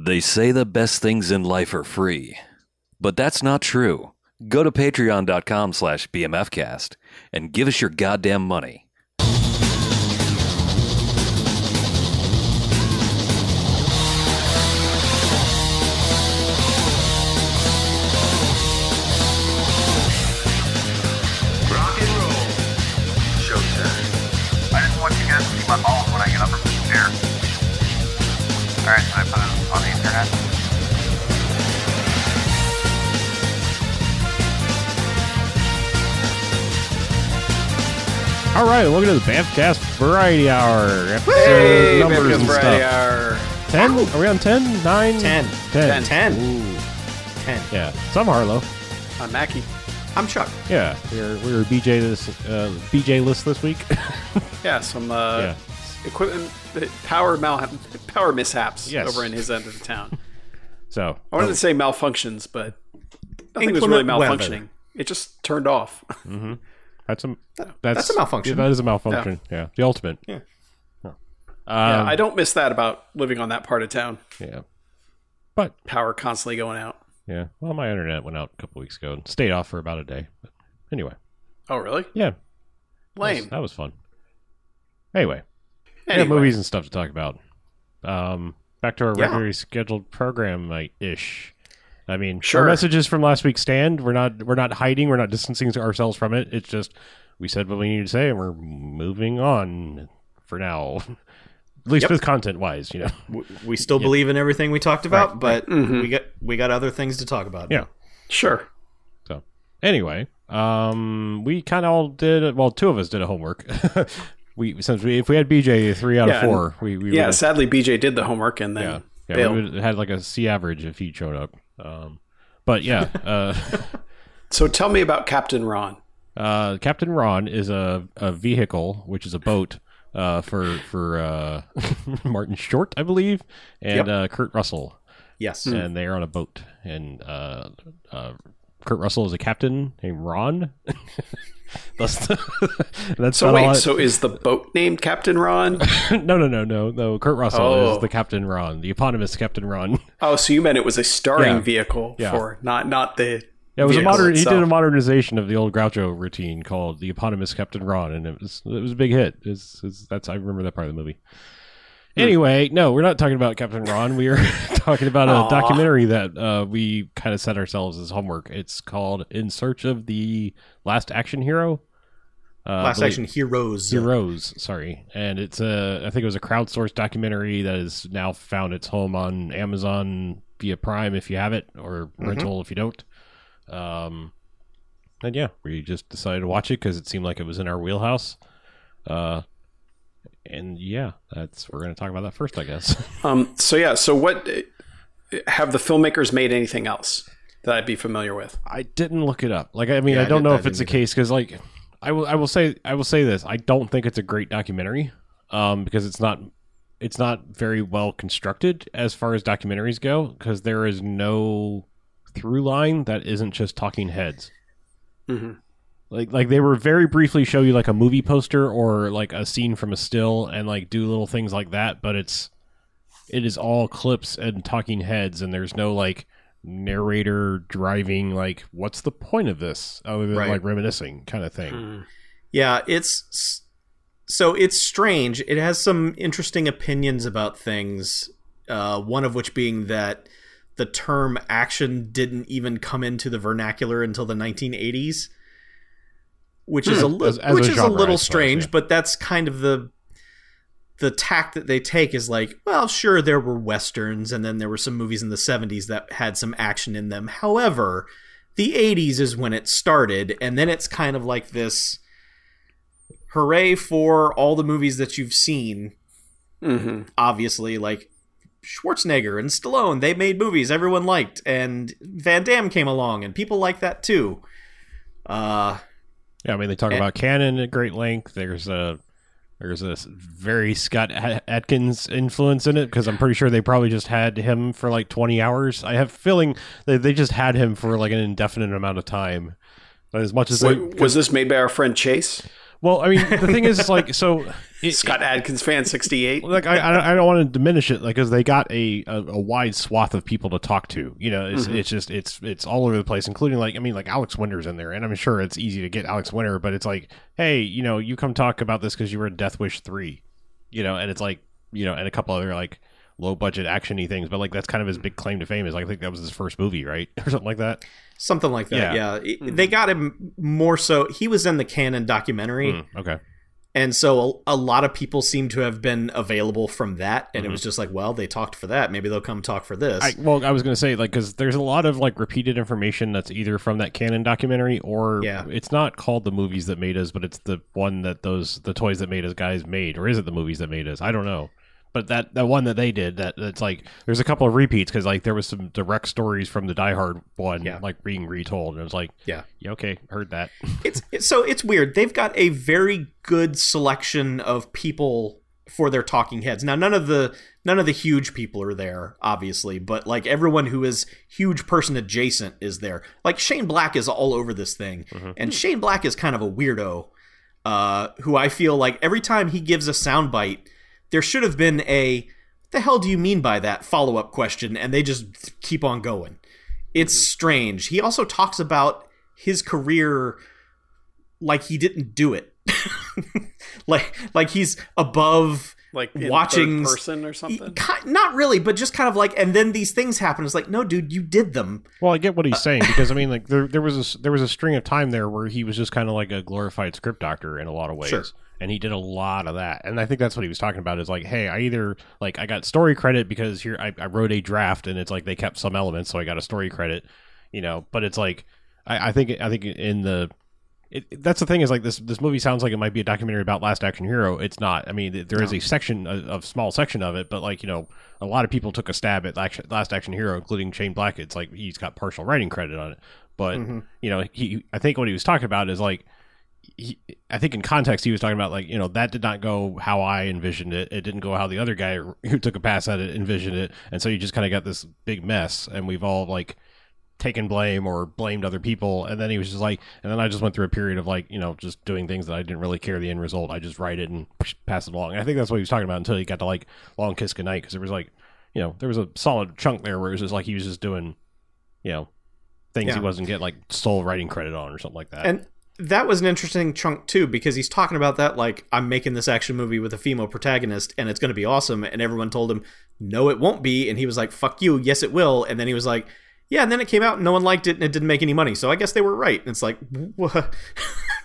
They say the best things in life are free, but that's not true. Go to patreon.com slash bmfcast and give us your goddamn money. Rock and roll. Showtime. I All right, welcome to the Bamfcast Variety Hour. Episode Hey, numbers Bamcast and Variety stuff. Hour. 10? Are we on 10? 9? 10. 10. 10. Ooh, 10. yeah. So I'm Harlow. I'm Mackie. I'm Chuck. Yeah. We're, we're BJ this uh, BJ list this week. Yeah, some uh, yeah. equipment, uh, power mal- power mishaps Yes. over in his end of the town. So I wanted to say malfunctions, but nothing was Inclement really weather. malfunctioning. It just turned off. That's a that's, that's a malfunction. Yeah, that is a malfunction. Yeah. The ultimate. Yeah. Um, yeah, I don't miss that about living on that part of town. yeah. But Power constantly going out. yeah. Well, my internet went out a couple weeks ago and stayed off for about a day. But anyway. Oh, really? Yeah. Lame. That was fun. Anyway. Yeah, Anyway, movies and stuff to talk about. Um, back to our Yeah. regularly scheduled program, like ish. I mean, Sure. our messages from last week stand. We're not we're not hiding. We're not distancing ourselves from it. It's just we said what we needed to say, and we're moving on for now. At least Yep. with content wise, you know. W- We still believe in everything we talked about, Right, but Mhm. we got we got other things to talk about. Yeah. Sure. So anyway, um, we kind of all did. Well, two of us did a homework. we since we if we had BJ three out Yeah, of four, we, we Yeah, sadly, BJ did the homework and then yeah, yeah, bailed. we had like a C average if he showed up. Um, but yeah, uh, So tell me about Captain Ron. uh, Captain Ron is a, a vehicle, which is a boat uh, for for uh, Martin Short, I believe, and Yep. uh, Kurt Russell, Yes. and they are on a boat, and uh, uh, Kurt Russell is a captain named Ron. that's the, that's So not wait, I- so is the boat named Captain Ron? no, no, no, no, no. Kurt Russell Oh. is the Captain Ron, the eponymous Captain Ron. Oh, so you meant it was a starring Yeah. vehicle Yeah. for not not the. Yeah, it was a modern. He did a modernization of the old Groucho routine called the eponymous Captain Ron, and it was it was a big hit. It's, it's, that's I remember that part of the movie. Hmm. Anyway, no, we're not talking about Captain Ron. We are talking about a Aw. documentary that uh, we kind of set ourselves as homework. It's called "In Search of the Last Action Hero." Uh, Last believe- Action Heroes. Heroes, sorry, and it's a I think it was a crowdsourced documentary that has now found its home on Amazon via Prime if you have it, or rental if you don't. Um, and yeah, we just decided to watch it because it seemed like it was in our wheelhouse. Uh, and yeah, that's we're going to talk about that first, I guess. Um. So yeah. So what have the filmmakers made anything else that I'd be familiar with? I didn't look it up. Like, I mean, Yeah, I I don't did- know if it's the case because, like, I will, I will say, I will say this: I don't think it's a great documentary, um, because it's not, it's not very well constructed as far as documentaries go, because there is no through line that isn't just talking heads. hmm Like, like they were very briefly show you like a movie poster or like a scene from a still and like do little things like that, but it's, it is all clips and talking heads, and there's no like narrator driving like what's the point of this other than Right. like reminiscing kind of thing Mm. Yeah, it's so it's strange. It has some interesting opinions about things. Uh, one of which being that the term action didn't even come into the vernacular until the 1980s, which is a Hmm. li- As- as which a is genre, a little suppose, strange. yeah. But that's kind of the the tack that they take is like, well, sure, there were westerns, and then there were some movies in the 70s that had some action in them. However, the 80s is when it started, and then it's kind of like this hooray for all the movies that you've seen. hmm Obviously, like Schwarzenegger and Stallone, they made movies everyone liked, and Van Damme came along, and people like that too. Uh, yeah i mean they talk Eh. about canon at great length there's a there's a very scott adkins influence in it because i'm pretty sure they probably just had him for like 20 hours i have a feeling they, they just had him for like an indefinite amount of time as much as they, was this made by our friend Chase? Well, I mean, the thing is, like, so it, Scott Adkins fan sixty eight. like I, I don't- I don't want to diminish it like because they got a, a a wide swath of people to talk to you know it's, mm-hmm. it's just it's it's all over the place including like i mean like alex winter's in there and i'm sure it's easy to get alex winter but it's like hey you know you come talk about this because you were in death wish 3 you know and it's like you know and a couple other like low budget actiony things but like that's kind of his big claim to fame is like, i think that was his first movie right? Or something like that Something like that. Yeah. Yeah. It- They got him more so. He was in the canon documentary. Mm, okay And so a, a lot of people seem to have been available from that. And it Mhm. was just like, well, they talked for that. Maybe they'll come talk for this. I, well, I was going to say like because there's a lot of like repeated information that's either from that canon documentary or Yeah. it's not called the movies that made us, but it's the one that those the toys that made us guys made, or is it the movies that made us? I don't know. But that that one that they did that that's like there's a couple of repeats because like there was some direct stories from the Die Hard one Yeah. like being retold and it was like Yeah. yeah okay heard that it's, it's so it's weird. They've got a very good selection of people for their talking heads. Now none of the none of the huge people are there, obviously, but like everyone who is huge person adjacent is there. Like Shane Black is all over this thing. And Shane Black is kind of a weirdo. Uh, who I feel like every time he gives a soundbite, there should have been a "What the hell do you mean by that?" follow up question, and they just keep on going. It's mm-hmm. strange. He also talks about his career like he didn't do it. like like he's above Like in watching third person or something. Not really, but just kind of like and then these things happen. It's like, no, dude, you did them. Well, I get what he's uh, saying because I mean, like there there was a, s- there was a string of time there where he was just kind of like a glorified script doctor in a lot of ways, Sure. and he did a lot of that. And I think that's what he was talking about is like, hey, I either like I got story credit because here I, I wrote a draft, and it's like they kept some elements, so I got a story credit, you know. But it's like I, I think I think in the it, that's the thing is like this this movie sounds like it might be a documentary about Last Action Hero. It's not. I mean, there is a section a, a small section of it, but like you know, a lot of people took a stab at Last Action Hero, including Shane Black. It's like he's got partial writing credit on it, but mm-hmm. you know, he I think what he was talking about is like. He, I think in context he was talking about like you know that did not go how I envisioned it. It didn't go how the other guy who took a pass at it envisioned it, and so you just kind of got this big mess. And we've all like taken blame or blamed other people. And then he was just like and then i just went through a period of like you know just doing things that i didn't really care the end result. I just write it and pass it along. And i think that's what he was talking about until he got to like long kiss goodnight because there was like you know there was a solid chunk there where it was just like he was just doing you know things he wasn't getting like sole writing credit on or something like that. And that was an interesting chunk too, because he's talking about that like I'm making this action movie with a female protagonist and it's going to be awesome, and everyone told him no, it won't be, and he was like, "Fuck you, yes, it will," and then he was like. Yeah, and then it came out and no one liked it and it didn't make any money. So I guess they were right. And it's like, what?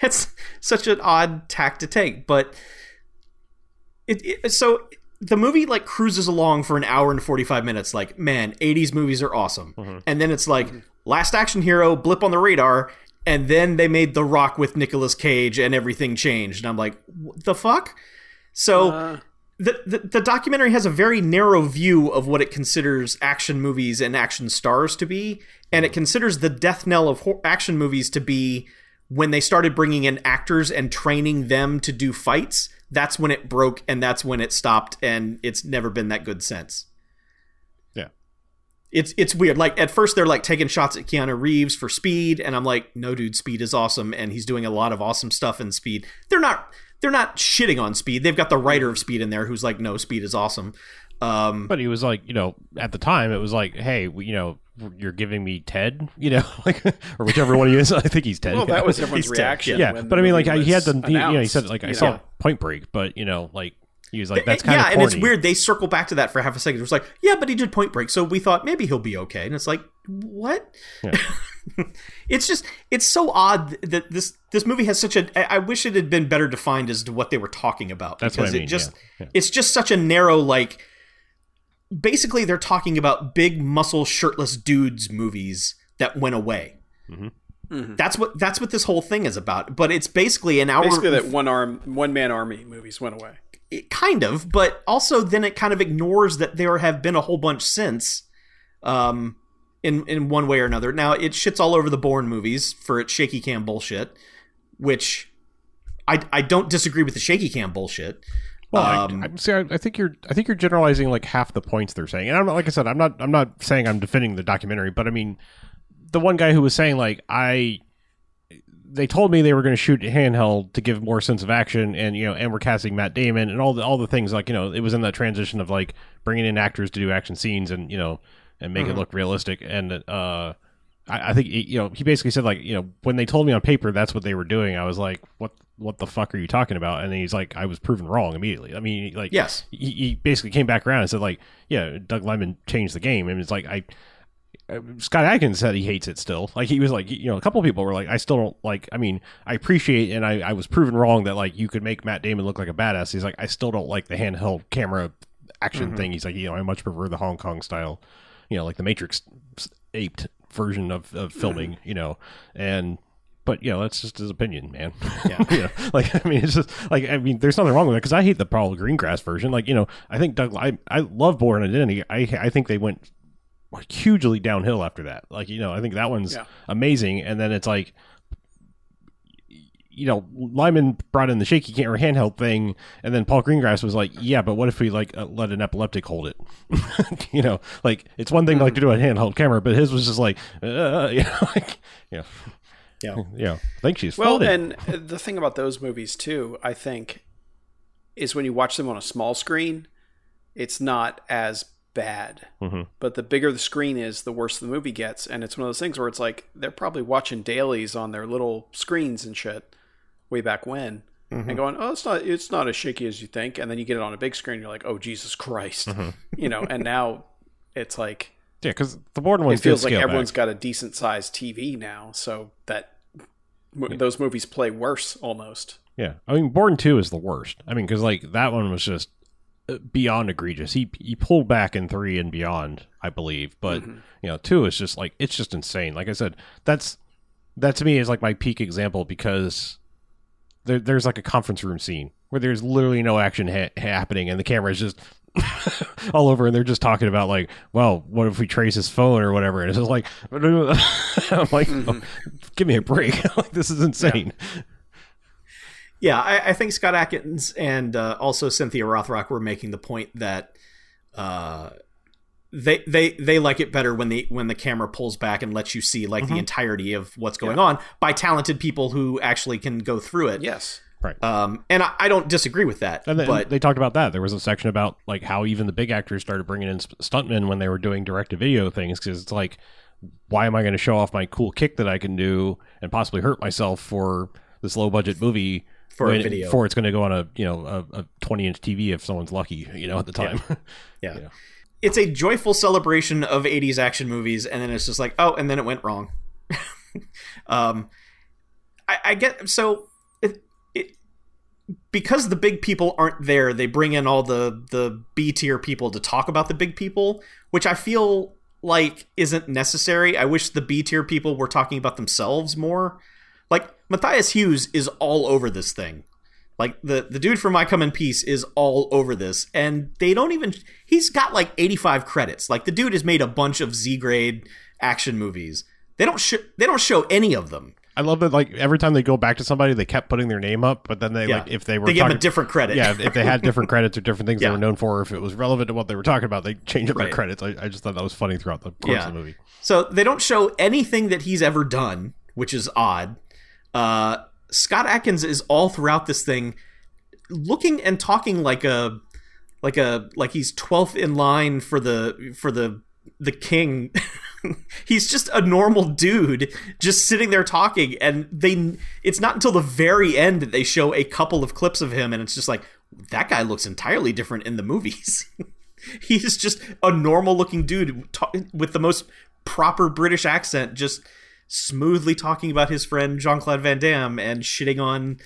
it's such an odd tack to take. But it, it so the movie like cruises along for an hour and 45 minutes like man 80s movies are awesome and then it's like last action hero blip on the radar and then they made the rock with Nicolas Cage and everything changed and I'm like what the fuck so Uh, the, the the documentary has a very narrow view of what it considers action movies and action stars to be, and it mm-hmm. considers the death knell of ho- action movies to be when they started bringing in actors and training them to do fights. That's when it broke, and that's when it stopped, and it's never been that good since. Yeah. It's it's weird. Like at first they're like taking shots at Keanu Reeves for Speed, and I'm like, no, dude, Speed is awesome, and he's doing a lot of awesome stuff in Speed. They're not they're not shitting on Speed. They've got the writer of Speed in there who's like, no, Speed is awesome. Um, but he was like you know at the time it was like hey you know you're giving me ted you know like or whichever one he is i think he's ted well, that was everyone's He's dead, reaction. yeah when but i mean like I- he had was the he, you know he said like i you saw point break but you know like he was like that's kind of yeah, of and it's weird. They circle back to that for half a second. It was like, yeah, but he did Point Break, so we thought maybe he'll be okay. And it's like, what? Yeah. it's just, it's so odd that this this movie has such a. I wish it had been better defined as to what they were talking about. That's what I because mean, It just, yeah, yeah. it's just such a narrow like. Basically, they're talking about big muscle shirtless dudes movies that went away. Mm-hmm. That's what that's what this whole thing is about. But it's basically an hour. Basically, that one arm, one man army movies went away. It- kind of, but also then it kind of ignores that there have been a whole bunch since, um, in in one way or another. Now it shits all over the Bourne movies for its shaky cam bullshit, which I I don't disagree with the shaky cam bullshit. Well, Um, I, I, see, I, I think you're, I think you're generalizing like half the points they're saying, and I'm like I said, I'm not, I'm not saying I'm defending the documentary, but I mean, the one guy who was saying like I, they told me they were going to shoot handheld to give more sense of action, and you know, and we're casting Matt Damon and all the all the things like you know, it was in that transition of like bringing in actors to do action scenes and you know, and make it look realistic. And uh, I, I think you know, he basically said like you know, when they told me on paper that's what they were doing, I was like, what what the fuck are you talking about? And then he's like, I was proven wrong immediately. I mean, like, Yes. he, he basically came back around and said like, yeah, Doug Liman changed the game, and it's like I. uh, Scott Adkins said he hates it still. Like he was like, you know, a couple people were like, I still don't like. I mean, I appreciate and I, I was proven wrong that like you could make Matt Damon look like a badass. He's like, I still don't like the handheld camera action thing. He's like, you know, I much prefer the Hong Kong style, you know, like the Matrix aped version of, of filming, you know, and but you know that's just his opinion, man. Yeah, you know, like I mean, it's just like I mean, there's nothing wrong with it because I hate the Paul Greengrass version. Like you know, I think Doug, I I love Bourne Identity. I I think they went hugely downhill after that. Like you know, I think that one's Yeah. amazing, and then it's like. You know, Liman brought in the shaky camera handheld thing, and then Paul Greengrass was like, "Yeah, but what if we like uh, let an epileptic hold it?" you know, like it's one thing like to do a handheld camera, but his was just like, uh, you know, like, yeah, Yeah. yeah. I think she's Well, floated. and the thing about those movies too, I think, is when you watch them on a small screen, it's not as bad. Mhm. But the bigger the screen is, the worse the movie gets, and it's one of those things where it's like they're probably watching dailies on their little screens and shit way back when. And going, oh, it's not, it's not as shaky as you think, and then you get it on a big screen, you're like, oh, Jesus Christ, you know. And now it's like Yeah, because the Borden it one's feels like everyone's back. got a decent sized TV now, so that those movies play worse almost. Yeah, I mean, Borden Two is the worst. I mean, because like that one was just beyond egregious. He he pulled back in three and beyond, I believe, but Mm-hmm. you know, two is just like it's just insane. Like I said, that's that to me is like my peak example because there, there's like a conference room scene where there's literally no action ha- happening and the camera is just all over and they're just talking about like well what if we trace his phone or whatever and it's just like i'm like Mm-hmm. give me a break like this is insane Yeah, I, I think Scott Adkins and uh, also Cynthia Rothrock were making the point that uh, they they they like it better when the when the camera pulls back and lets you see like the entirety of what's going on by talented people who actually can go through it. Yes. Um, and I, I don't disagree with that. And then but they talked about that. There was a section about like how even the big actors started bringing in stuntmen when they were doing direct to video things because it's like, why am I going to show off my cool kick that I can do and possibly hurt myself for this low budget movie For when- video. before it's going to go on a you know a, a twenty inch TV if someone's lucky you know at the time. yeah. Yeah. it's a joyful celebration of 80s action movies and then it's just like oh and then it went wrong um i, I get so it, it because the big people aren't there they bring in all the the b tier people to talk about the big people which i feel like isn't necessary i wish the b tier people were talking about themselves more like matthias hues is all over this thing like the the dude from I Come in Peace is all over this, and they don't even. He's got like eighty five credits. Like the dude has made a bunch of Z grade action movies. They don't sh- they don't show any of them. I love that like every time they go back to somebody they kept putting their name up, but then they Yeah. like if they were They give him talking, a different credit. yeah if they had different credits or different things Yeah. they were known for, or if it was relevant to what they were talking about, they change up their credits. I, I just thought that was funny throughout the course Yeah. of the movie. So they don't show anything that he's ever done, which is odd. Uh, Scott Adkins is all throughout this thing, looking and talking like a like a like he's twelfth in line for the for the the king. he's just a normal dude, just sitting there talking, and they. It's not until the very end that they show a couple of clips of him, and it's just like that guy looks entirely different in the movies. He's just a normal looking dude with the most proper British accent, just smoothly talking about his friend Jean Claude Van Damme and shitting on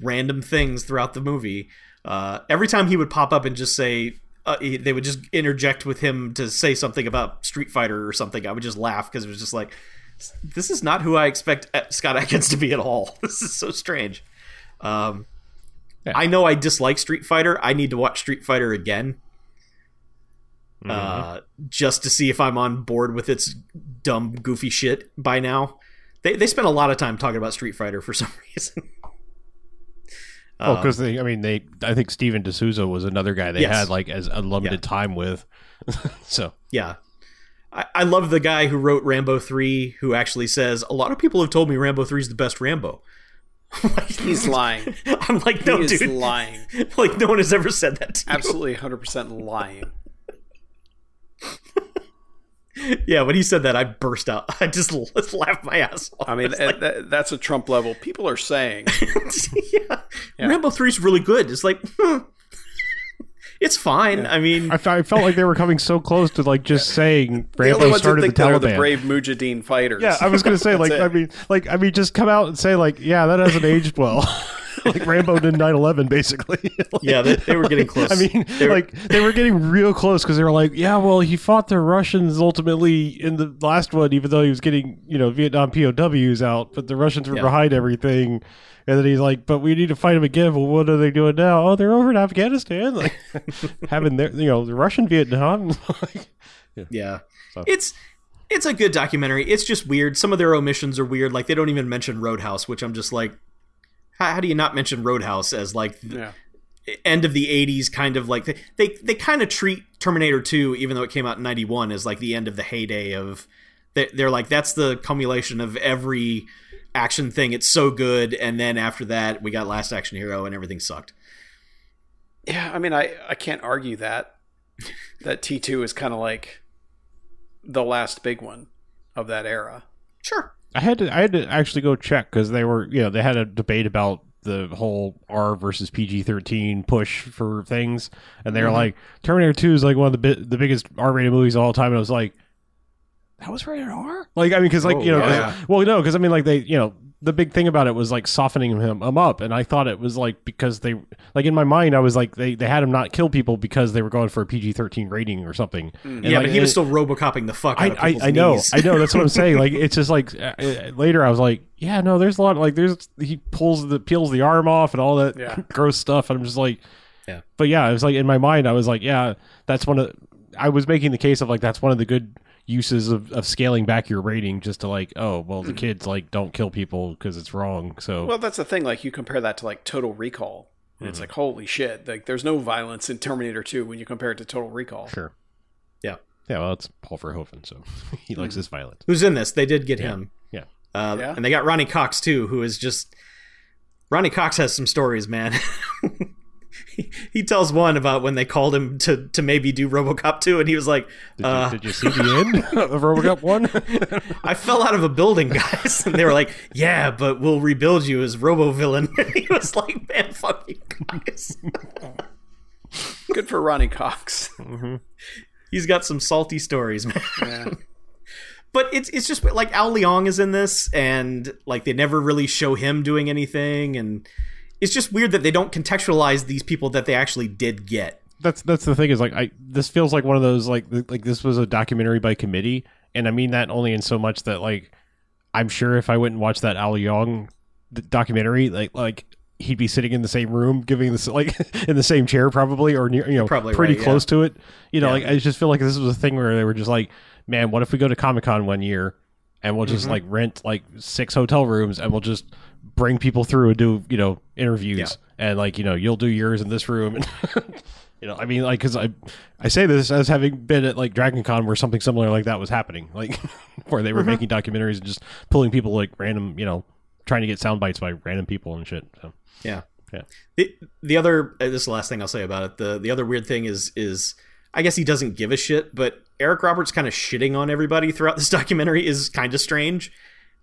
random things throughout the movie. Uh, every time he would pop up and just say, uh, he- they would just interject with him to say something about Street Fighter or something. I would just laugh because it was just like, this is not who I expect Scott Adkins to be at all. This is so strange. Um, Yeah. I know I dislike Street Fighter. I need to watch Street Fighter again uh, just to see if I'm on board with its dumb, goofy shit by now. They they spent a lot of time talking about Street Fighter for some reason. Oh, Um, because they, I mean, they, I think Steven de Souza was another guy they Yes. had like as unlimited Yeah. time with. so yeah, I, I love the guy who wrote Rambo three, who actually says a lot of people have told me Rambo three is the best Rambo. Like, He's lying. I'm like, no, he is dude. lying. Like, no one has ever said that to you. Absolutely 100% lying. Yeah, when he said that, I burst out. I just l- laughed my ass off. I mean, that- like, that- that's a Trump level. People are saying, yeah. Rambo 3 is really good. It's like, hmm. it's fine. I mean, I, f- I felt like they were coming so close to like just saying Rambo ones that started the think that are the Taliban. brave Mujahideen fighters. Yeah, I was gonna say like That's I mean like I mean just come out and say like yeah that hasn't aged well. like Rambo did 9/11 basically. Like, yeah, they, they were getting close. I mean, They were- like they were getting real close because they were like, yeah, well, he fought the Russians ultimately in the last one, even though he was getting you know Vietnam POWs out, but the Russians were Yeah. behind everything. And then he's like, but we need to fight him again. Well, what are they doing now? Oh, they're over in Afghanistan, like having their, you know, the Russian Vietnam. Like, Yeah. So- It's it's a good documentary. It's just weird. Some of their omissions are weird. Like they don't even mention Roadhouse, which I'm just like how, how do you not mention Roadhouse as like the Yeah. end of the 80s kind of like they they, they kind of treat Terminator 2 even though it came out in 91 as like the end of the heyday of they, they're like that's the cumulation of every action thing. It's so good and then after that we got Last Action Hero and everything sucked. Yeah, I mean, I, I can't argue that. That T2 is kind of like the last big one of that era. Sure. I had to I had to actually go check because they were you know they had a debate about the whole R versus PG thirteen push for things, and they were mm-hmm. like Terminator Two is like one of the bi- the biggest R rated movies of all time, and I was like, that was rated R. Like I mean, because like Oh, you know, yeah. well no, because I mean like they you know the big thing about it was like softening him, him up, and I thought it was like because they like in my mind I was like they they had him not kill people because they were going for a PG thirteen rating or something. And, yeah, like, but he was and- still robocopping the fuck out I, of I, I know. I know. That's what I'm saying. Like, it's just like uh, uh, later, I was like, yeah, no, there's a lot. Like, there's he pulls the peels the arm off and all that Yeah. gross stuff. And I'm just like, Yeah. But yeah, it was like in my mind, I was like, yeah, that's one of. I was making the case of like that's one of the good uses of, of scaling back your rating just to like, oh, well, the mm. kids like don't kill people because it's wrong. So Well, that's the thing. Like, you compare that to like Total Recall, and it's mm-hmm. like, holy shit! Like, there's no violence in Terminator 2 when you compare it to Total Recall. sure, Yeah. yeah. Well, it's Paul Verhoeven, so he likes mm-hmm. his violence. Who's in this? They did get Yeah. him. Yeah. Uh, Yeah. And they got Ronny Cox too, who is just Ronny Cox has some stories, man. he, he tells one about when they called him to to maybe do RoboCop 2 and he was like, Did, uh, you, did you see the end of RoboCop one? "I fell out of a building, guys." And they were like, "Yeah, but we'll rebuild you as Robo villain." And he was like, "Man, fuck you guys." Good for Ronny Cox. He's got some salty stories, man. Yeah. but it's it's just like Al Leong is in this, and like they never really show him doing anything, and it's just weird that they don't contextualize these people that they actually did get. that's that's the thing is like I this feels like one of those like like this was a documentary by committee, and I mean that only in so much that like I'm sure if I went and watched that Al Leong documentary, like like he'd be sitting in the same room, giving this like in the same chair probably, or near you know Probably pretty right, yeah. close to it. You know, Yeah. like I just feel like this was a thing where they were just like, man, what if we go to Comic Con one year and we'll just Mm-hmm. like rent like six hotel rooms and we'll just bring people through and do you know interviews Yeah. and like you know you'll do yours in this room and you know i mean like because i i say this as having been at like dragon con where something similar like that was happening like where they were Mm-hmm. making documentaries and just pulling people like random you know trying to get sound bites by random people and shit so Yeah. Yeah. The the other uh, this is the last thing I'll say about it. The the other weird thing is is I guess he doesn't give a shit, but Eric Roberts kind of shitting on everybody throughout this documentary is kind of strange.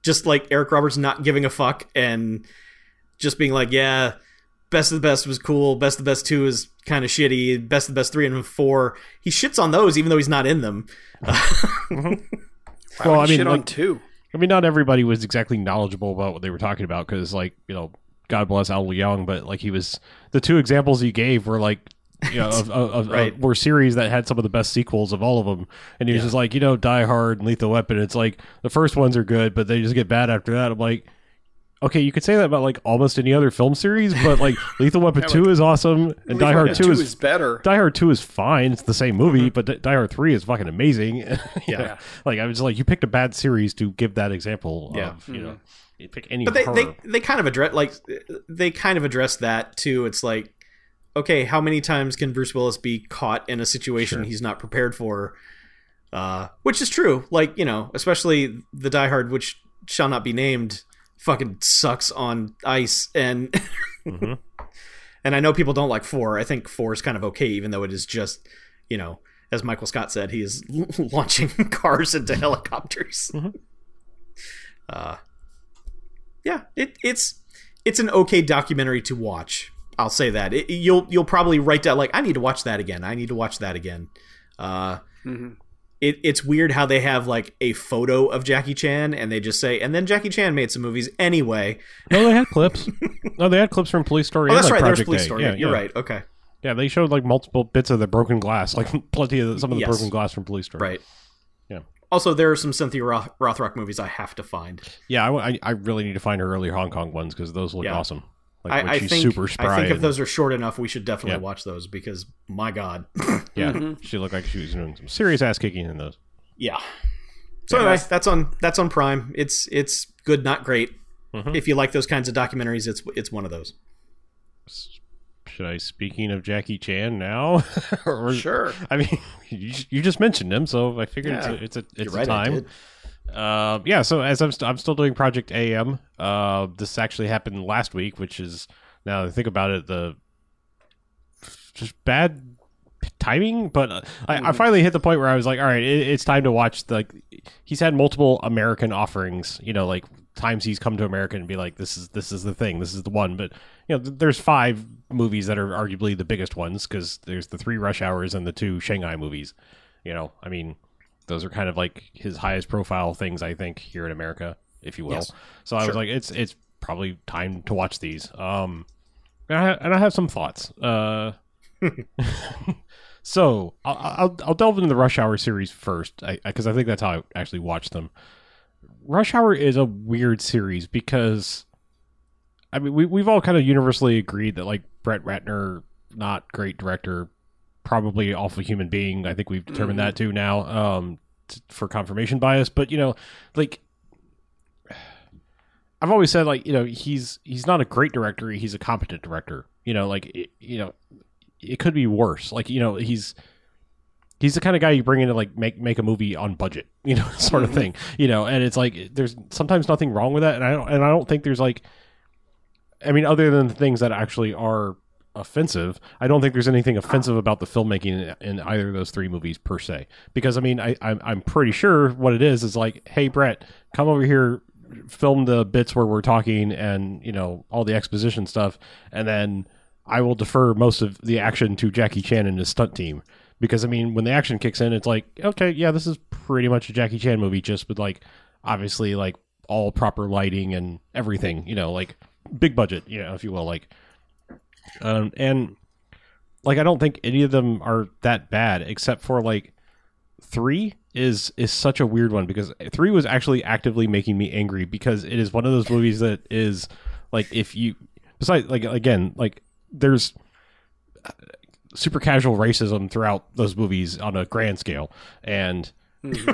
Just like Eric Roberts not giving a fuck and just being like, yeah, best of the best was cool. Best of the best two is kind of shitty. Best of the best three and four. He shits on those even though he's not in them. Why Well, I mean, shit on two. i mean not everybody was exactly knowledgeable about what they were talking about because like you know god bless al leong but like he was the two examples he gave were like you know, of, of, Right. of- were series that had some of the best sequels of all of them, and he was Yeah. just like, you know, Die Hard and Lethal Weapon. It's like the first ones are good, but they just get bad after that. I'm like, okay, you could say that about like almost any other film series, but like Lethal Weapon Yeah, Two is awesome, and Die Hard Two two is, is better. Die Hard Two is fine. It's the same movie, mm-hmm. but Die Hard Three is fucking amazing. You Yeah. like I was like, you picked a bad series to give that example Yeah. of, you know, mm-hmm. you pick any. but they, horror. they they kind of address like they kind of address that too it's like okay how many times can bruce willis be caught in a situation Sure. he's not prepared for uh, which is true. Like you know, especially the Die Hard, which shall not be named, fucking sucks on ice, and Mhm. and I know people don't like four. I think four is kind of okay, even though it is just you know, as Michael Scott said, he is launching cars into helicopters. Mhm. Uh, yeah, it, it's it's an okay documentary to watch. I'll say that it, you'll you'll probably write down like I need to watch that again. I need to watch that again. Uh, Mhm. it, it's weird how they have like a photo of Jackie Chan and they just say, and then Jackie Chan made some movies anyway. No, they had clips. no, they had clips from Police Story. Oh, and, that's like, right. There's Police A. Story. Yeah, You're yeah. right. Okay. Yeah, they showed like multiple bits of the broken glass, like plenty of the, some of the Yes. broken glass from Police Story. Right. Yeah. Also, there are some Cynthia Roth- Rothrock movies I have to find. Yeah, I, I, I really need to find her earlier Hong Kong ones because those look Yeah. awesome. Like I, when I she's think super spry. I think if those are short enough, we should definitely Yeah. watch those because my god. yeah, Mhm. she looked like she was doing some serious ass kicking in those. yeah. So anyway, that's on that's on Prime. It's it's good, not great. Mhm. If you like those kinds of documentaries, it's it's one of those. Should I? Speaking of Jackie Chan now, or, Sure. I mean, you, you just mentioned him, so I figured Yeah. it's a, it's a it's a right. I time. Uh, yeah, so as I'm, st- I'm still doing Project AM. Uh, this actually happened last week, which is now that I think about it, the just bad timing. But uh, I, I finally hit the point where I was like, all right, it, it's time to watch. The, like, he's had multiple American offerings. You know, like times he's come to America and be like, this is this is the thing, this is the one. But you know, th- there's five movies that are arguably the biggest ones because there's the three Rush Hours and the two Shanghai movies. You know, I mean, those are kind of like his highest profile things, I think, here in America, if you will. Yes. So I was like, it's it's probably time to watch these. Um, and I, and I have some thoughts. Uh, so I'll, I'll I'll delve into the Rush Hour series first, because I, because I think that's how I actually watched them. Rush Hour is a weird series because, I mean, we we've all kind of universally agreed that like Brett Ratner, not great director, probably awful human being. I think we've determined that too now. Um, t- for confirmation bias, but you know, like I've always said, like you know, he's he's not a great director. He's a competent director. You know, like it, you know, it could be worse. Like you know, he's he's the kind of guy you bring in to like make make a movie on budget. You know, sort of thing. You know, and it's like there's sometimes nothing wrong with that, and I don't and I don't think there's like, I mean, other than the things that actually are offensive. I don't think there's anything offensive about the filmmaking in, either of those three movies per se. Because I mean, I, I'm I'm pretty sure what it is is like, hey Brett, come over here, film the bits where we're talking and you know all the exposition stuff, and then I will defer most of the action to Jackie Chan and his stunt team. Because I mean, when the action kicks in, it's like, okay, yeah, this is pretty much a Jackie Chan movie, just with like obviously like all proper lighting and everything, you know, like big budget, you know, if you will, like um, and like I don't think any of them are that bad, except for like three is is such a weird one because three was actually actively making me angry because it is one of those movies that is like if you besides like again like there's uh, super casual racism throughout those movies on a grand scale. And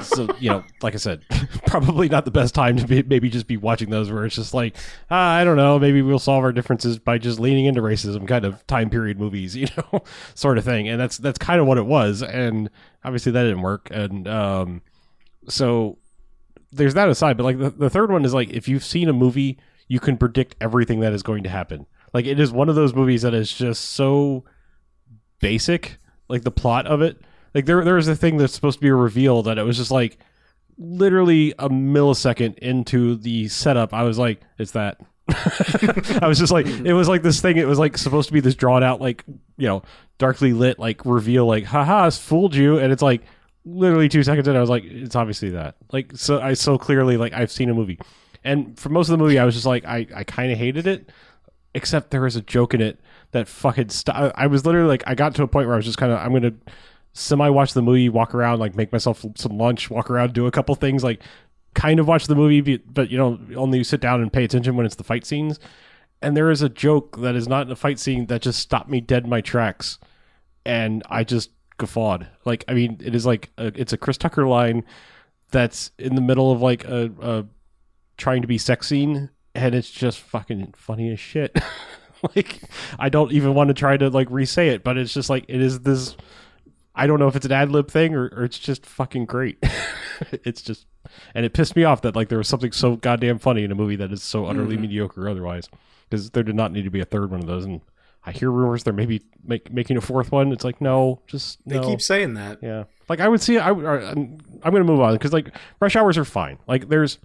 so you know like i said probably not the best time to be maybe just be watching those where it's just like ah, i don't know maybe we'll solve our differences by just leaning into racism kind of time period movies you know sort of thing. And that's that's kind of what it was. And obviously that didn't work. And um so there's that aside. But like the, the third one is like if you've seen a movie you can predict everything that is going to happen. Like it is one of those movies that is just so basic like the plot of it like there there was a thing that's supposed to be a reveal that it was just like literally a millisecond into the setup i was like it's that. I was just like it was like this thing it was like supposed to be this drawn out like you know darkly lit like reveal like haha it's fooled you and it's like literally two seconds in i was like it's obviously that. Like so i so clearly like i've seen a movie. And for most of the movie i was just like i i kind of hated it except there was a joke in it that fucking st- I was literally like I got to a point where I was just kind of I'm gonna semi watch the movie, walk around, like make myself some lunch, walk around, do a couple things, like kind of watch the movie, but, you know only sit down and pay attention when it's the fight scenes. And there is a joke that is not in a fight scene that just stopped me dead in my tracks, and I just guffawed. Like I mean, it is like a, it's a Chris Tucker line that's in the middle of like a, a trying to be sex scene and it's just fucking funny as shit. like I don't even want to try to like re-say it, but it's just like it is this I don't know if it's an ad lib thing or, or it's just fucking great. it's just, and it pissed me off that like there was something so goddamn funny in a movie that is so utterly mediocre otherwise, because there did not need to be a third one of those. And I hear rumors they're maybe make, making a fourth one. It's like no, just They no. keep saying that. Yeah, like I would see. I or, I'm, I'm going to move on because like rush hours are fine. Like there's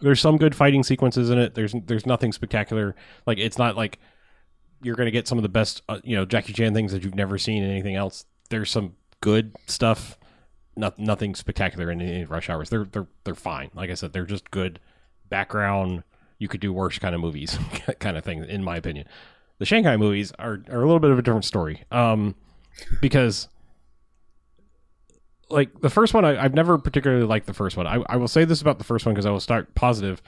there's some good fighting sequences in it. There's there's nothing spectacular. Like it's not like you're going to get some of the best uh, you know Jackie Chan things that you've never seen in anything else. There's some good stuff. Not nothing spectacular in any rush hours. They're they're they're fine. Like I said, they're just good background. You could do worse kind of movies, kind of thing, in my opinion. The Shanghai movies are are a little bit of a different story. Um, because like the first one I, i've never particularly liked the first one I, I will say this about the first one because i will start positive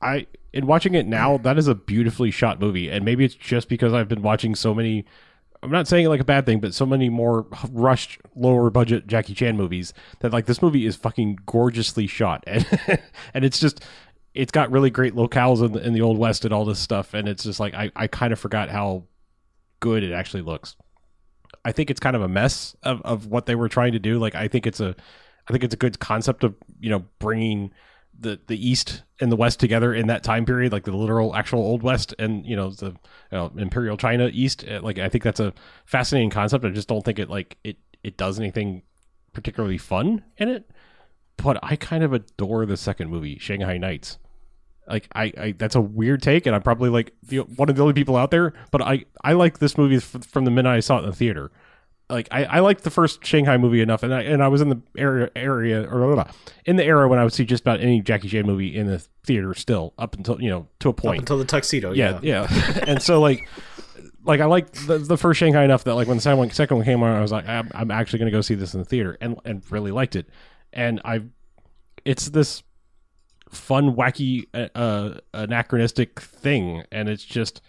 i in watching it now that is a beautifully shot movie and maybe it's just because i've been watching so many i'm not saying like a bad thing but so many more rushed lower budget jackie chan movies that like this movie is fucking gorgeously shot. And and it's just it's got really great locales in the, in the old west and all this stuff. And it's just like i, I kind of forgot how good it actually looks. I think it's kind of a mess of, of what they were trying to do. Like I think it's a I think it's a good concept of you know bringing the the East and the West together in that time period, like the literal actual Old West and you know the you know, Imperial China East. Uh, Like I think that's a fascinating concept. I just don't think it like it it does anything particularly fun in it. But I kind of adore the second movie, Shanghai Knights. Like I, I that's a weird take, and I'm probably like the, one of the only people out there. But I, I like this movie from the minute I saw it in the theater. Like I, I liked the first Shanghai movie enough, and I and I was in the area area or blah, blah, blah, in the era when I would see just about any Jackie Chan movie in the theater still up until you know to a Up point. until the tuxedo. yeah, yeah, and so like. Like I liked the, the first Shanghai enough that like when the second one, second one came on, I was like, I'm, I'm actually going to go see this in the theater, and and really liked it. And I, it's this fun, wacky, uh, uh, anachronistic thing, and it's just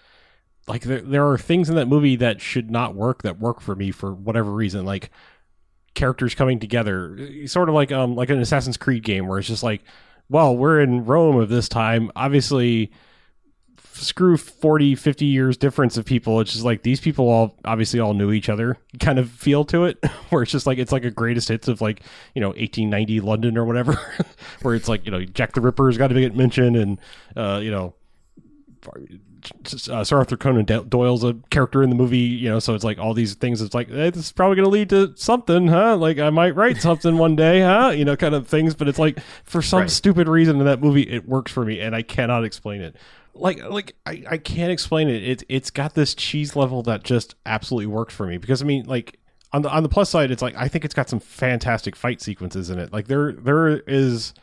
like there there are things in that movie that should not work that work for me for whatever reason, like characters coming together, sort of like um like an Assassin's Creed game where it's just like, well, we're in Rome of this time, obviously. Screw 40, 50 years difference of people. It's just like these people all obviously all knew each other kind of feel to it, where it's just like it's like a greatest hits of like, you know, 1890 London or whatever, where it's like, you know, Jack the Ripper's got to get mentioned and, uh, you know, uh, Sir Arthur Conan Doyle's a character in the movie, you know, so it's like all these things. It's like eh, this is probably going to lead to something, huh? Like I might write something one day, huh? You know, kind of things. But it's like for some Right. stupid reason in that movie, it works for me, and I cannot explain it. Like, like I, I can't explain it. It's it's got this cheese level that just absolutely works for me because I mean, like on the on the plus side, it's like I think it's got some fantastic fight sequences in it. Like there there is.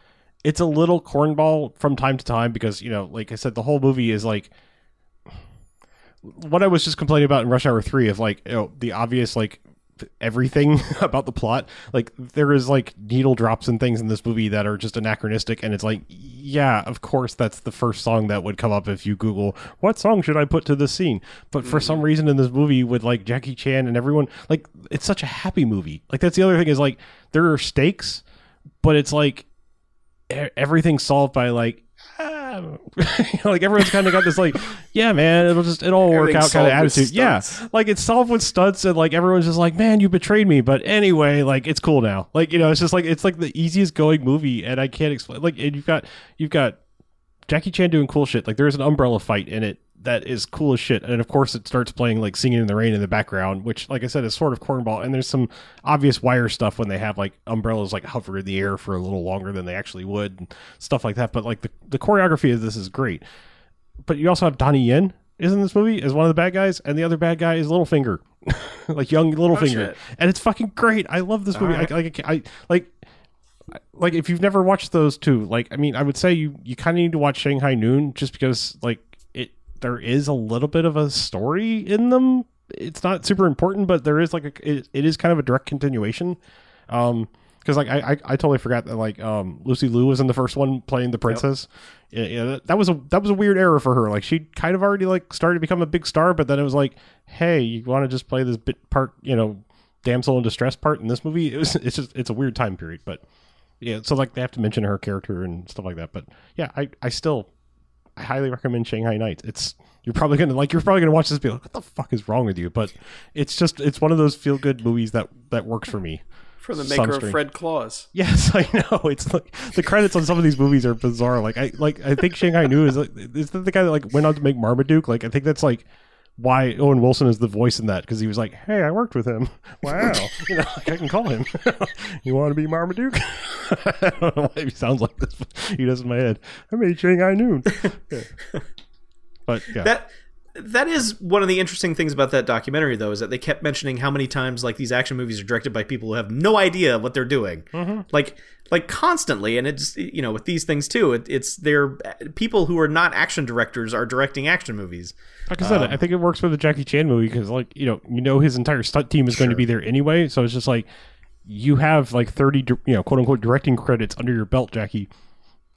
It's a little cornball from time to time because you know, like I said, the whole movie is like what I was just complaining about in Rush Hour Three of like you know, the obvious like everything about the plot. Like there is like needle drops and things in this movie that are just anachronistic, and it's like, yeah, of course that's the first song that would come up if you Google what song should I put to this scene. But for some mm-hmm. reason in this movie with like Jackie Chan and everyone, like it's such a happy movie. Like that's the other thing is like there are stakes, but it's like everything's solved by like. ah, like everyone's kind of got this like yeah man it'll just it'll all work out kind of attitude. Yeah. like it's solved with stunts and like everyone's just like man you betrayed me. But anyway like it's cool now. Like you know it's just like it's like the easiest going movie and i can't explain like and you've got you've got jackie chan doing cool shit. Like there's an umbrella fight in it that is cool as shit. And of course it starts playing like singing in the rain in the background which like i said is sort of cornball. And there's some obvious wire stuff when they have like umbrellas like hover in the air for a little longer than they actually would and stuff like that. But like the, the choreography of this is great. But you also have Donnie Yen is in this movie as one of the bad guys, and the other bad guy is Littlefinger, like young oh, Littlefinger, shit. and it's fucking great. I love this movie. I, like I, like like if you've never watched those two, like I mean, I would say you you kind of need to watch Shanghai Noon just because like there is a little bit of a story in them. It's not super important, but there is like a it, it is kind of a direct continuation. Um, because like I, I I totally forgot that like um Lucy Liu was in the first one playing the princess. Yeah, yeah, that, that was a that was a weird error for her. Like she kind of already like started to become a big star, but then it was like, hey, you want to just play this bit part, you know, damsel in distress part in this movie? It was it's just it's a weird time period, but yeah. So like they have to mention her character and stuff like that. But yeah, I I still I highly recommend Shanghai Knights. It's you're probably gonna like you're probably gonna watch this and be like, what the fuck is wrong with you? But it's just it's one of those feel good movies that that works for me. From the maker of Fred Claus. Yes, I know. It's like the credits on some of these movies are bizarre. Like I like I think Shanghai Noon is like is that the guy that like went on to make Marmaduke? Like I think that's like why Owen Wilson is the voice in that because he was like, "Hey, I worked with him. Wow, you know, like, I can call him. you want to be Marmaduke? I don't know why he sounds like this. But he does in my head. I made Shanghai Noon. Yeah. But yeah, that that is one of the interesting things about that documentary though is that they kept mentioning how many times like these action movies are directed by people who have no idea what they're doing mm-hmm. like like constantly and it's you know with these things too it, it's they're people who are not action directors are directing action movies Like I said, Um, I think it works for the Jackie Chan movie because, like, you know, you know his entire stunt team is going to be there anyway. So it's just like you have like thirty, you know, quote unquote directing credits under your belt, Jackie.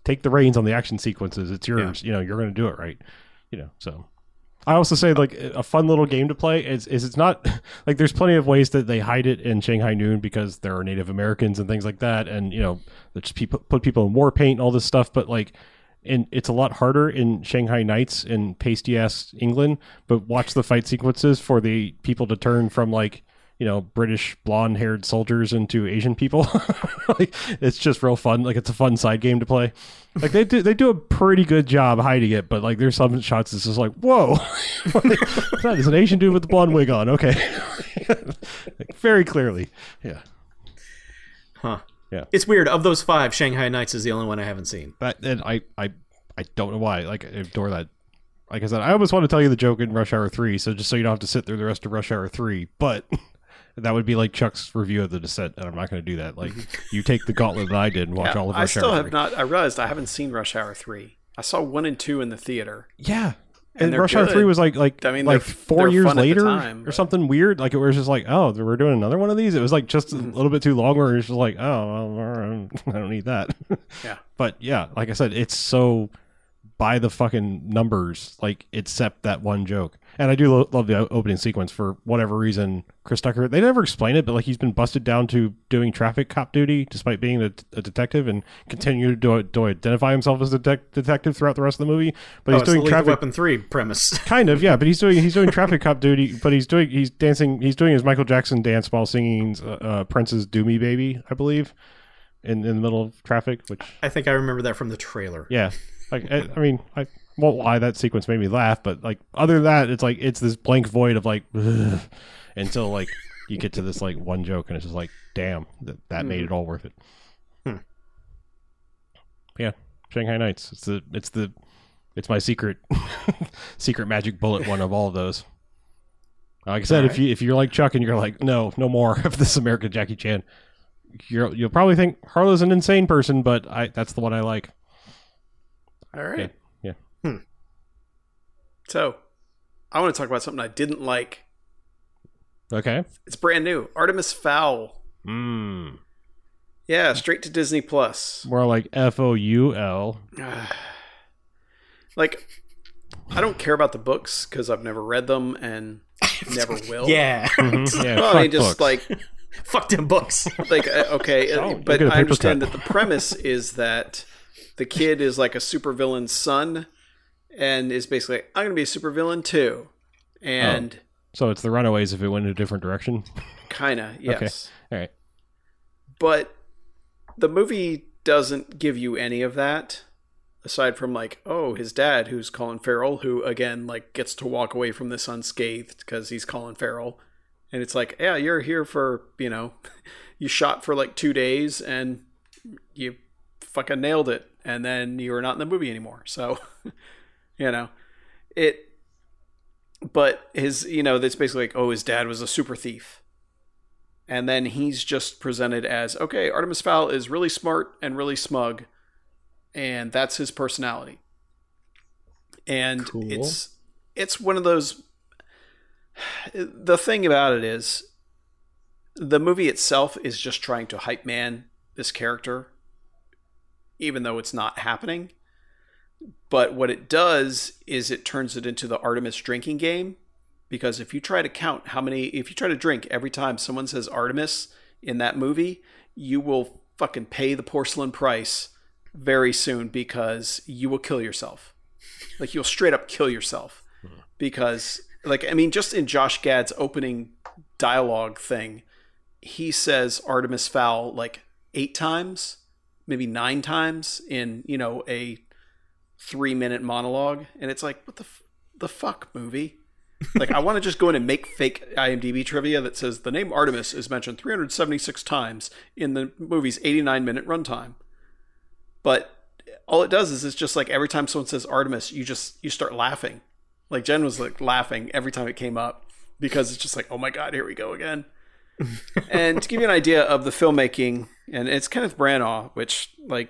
Take the reins on the action sequences. It's yours. You know, you're going to do it right. You know, so. I also say like a fun little game to play is is it's not like there's plenty of ways that they hide it in Shanghai Noon because there are Native Americans and things like that, and you know, just people put people in war paint and all this stuff. But like, and it's a lot harder in Shanghai Knights in pasty ass England. But watch the fight sequences for the people to turn from like you know British blonde haired soldiers into Asian people. like it's just real fun. Like it's a fun side game to play. Like they do they do a pretty good job hiding it, but like there's some shots that's just like whoa, that is an Asian dude with the blonde wig on. Okay, like, very clearly, yeah. huh Yeah. it's weird of those five shanghai knights is the only one i haven't seen But and I I I don't know why. Like I adore that. Like I said, I almost want to tell you the joke in Rush Hour Three, so just so you don't have to sit through the rest of Rush Hour Three, but. That would be like Chuck's review of the descent, and I'm not going to do that. Like, you take the gauntlet that I did and watch all of I still Hour have 3. not. I realized I haven't seen Rush Hour three. I saw one and two in the theater. Yeah, And and, Rush Hour. Three was like like I mean, like they're- 4 they're years fun at the later time, or something weird. Like it was just like, oh, we're doing another one of these. It was like just a Mm-hmm. little bit too long. Where it's just like, oh, well, I don't need that. Yeah. but yeah, like I said, it's so by the fucking numbers, like except that one joke. And I do lo- love the opening sequence for whatever reason. Chris Tucker, they never explain it, but like he's been busted down to doing traffic cop duty despite being a, a detective and continue to, to identify himself as a detec- detective throughout the rest of the movie. But oh, he's it's doing traffic weapon 3 premise kind of yeah but he's doing he's doing traffic cop duty but he's doing he's dancing he's doing his michael jackson dance while singing uh, uh, prince's do me baby i believe in, in the middle of traffic which i think i remember that from the trailer yeah like i, I mean i won't lie that sequence made me laugh but like other than that it's like it's this blank void of like until like you get to this like one joke and it's just like damn that, that made it all worth it. Hmm. yeah shanghai knights. It's the it's the it's my secret secret magic bullet one of all of those. Like i said if you if you're like chuck and you're like no no more of this american jackie chan you're, you'll probably think harlow's an insane person but i that's the one i like. All right. yeah So, I want to talk about something I didn't like. okay It's brand new. Artemis Fowl. mm. Yeah, straight to Disney Plus. more like f-o-u-l Like, I don't care about the books because I've never read them and never will. yeah Mhm, yeah Well, I mean, just books. like fuck them books like uh, okay, uh, Oh, but look at a I paper understand cut. that the premise is that the kid is like a supervillain's son, and is basically like, I'm going to be a supervillain too, and oh. so it's the runaways if it went in a different direction? Kind of yes, all right. But the movie doesn't give you any of that. Aside from like, oh, his dad, who's Colin Farrell, who again like gets to walk away from this unscathed because he's Colin Farrell, and it's like, yeah, you're here for you know, you shot for like two days and you fucking nailed it, and then you were not in the movie anymore. So, you know, it. But his, you know, that's basically like, oh, his dad was a super thief, and then he's just presented as, okay, Artemis Fowl is really smart and really smug, and that's his personality. And Cool. it's it's one of those. The thing about it is, the movie itself is just trying to hype man this character, even though it's not happening. But what it does is it turns it into the Artemis drinking game. Because if you try to count how many, if you try to drink every time someone says Artemis in that movie, you will fucking pay the porcelain price very soon because you will kill yourself. Like you'll straight up kill yourself because, like, I mean, just in Josh Gad's opening dialogue thing, he says Artemis Fowl like eight times, maybe nine times in you know a three minute monologue, and it's like what the f- the fuck movie. like I want to just go in and make fake IMDb trivia that says the name Artemis is mentioned 376 times in the movie's 89 minute runtime. But all it does is it's just like every time someone says Artemis, you just you start laughing. Like Jen was like laughing every time it came up because it's just like, oh my god, here we go again. and to give you an idea of the filmmaking, and it's Kenneth Branagh, which like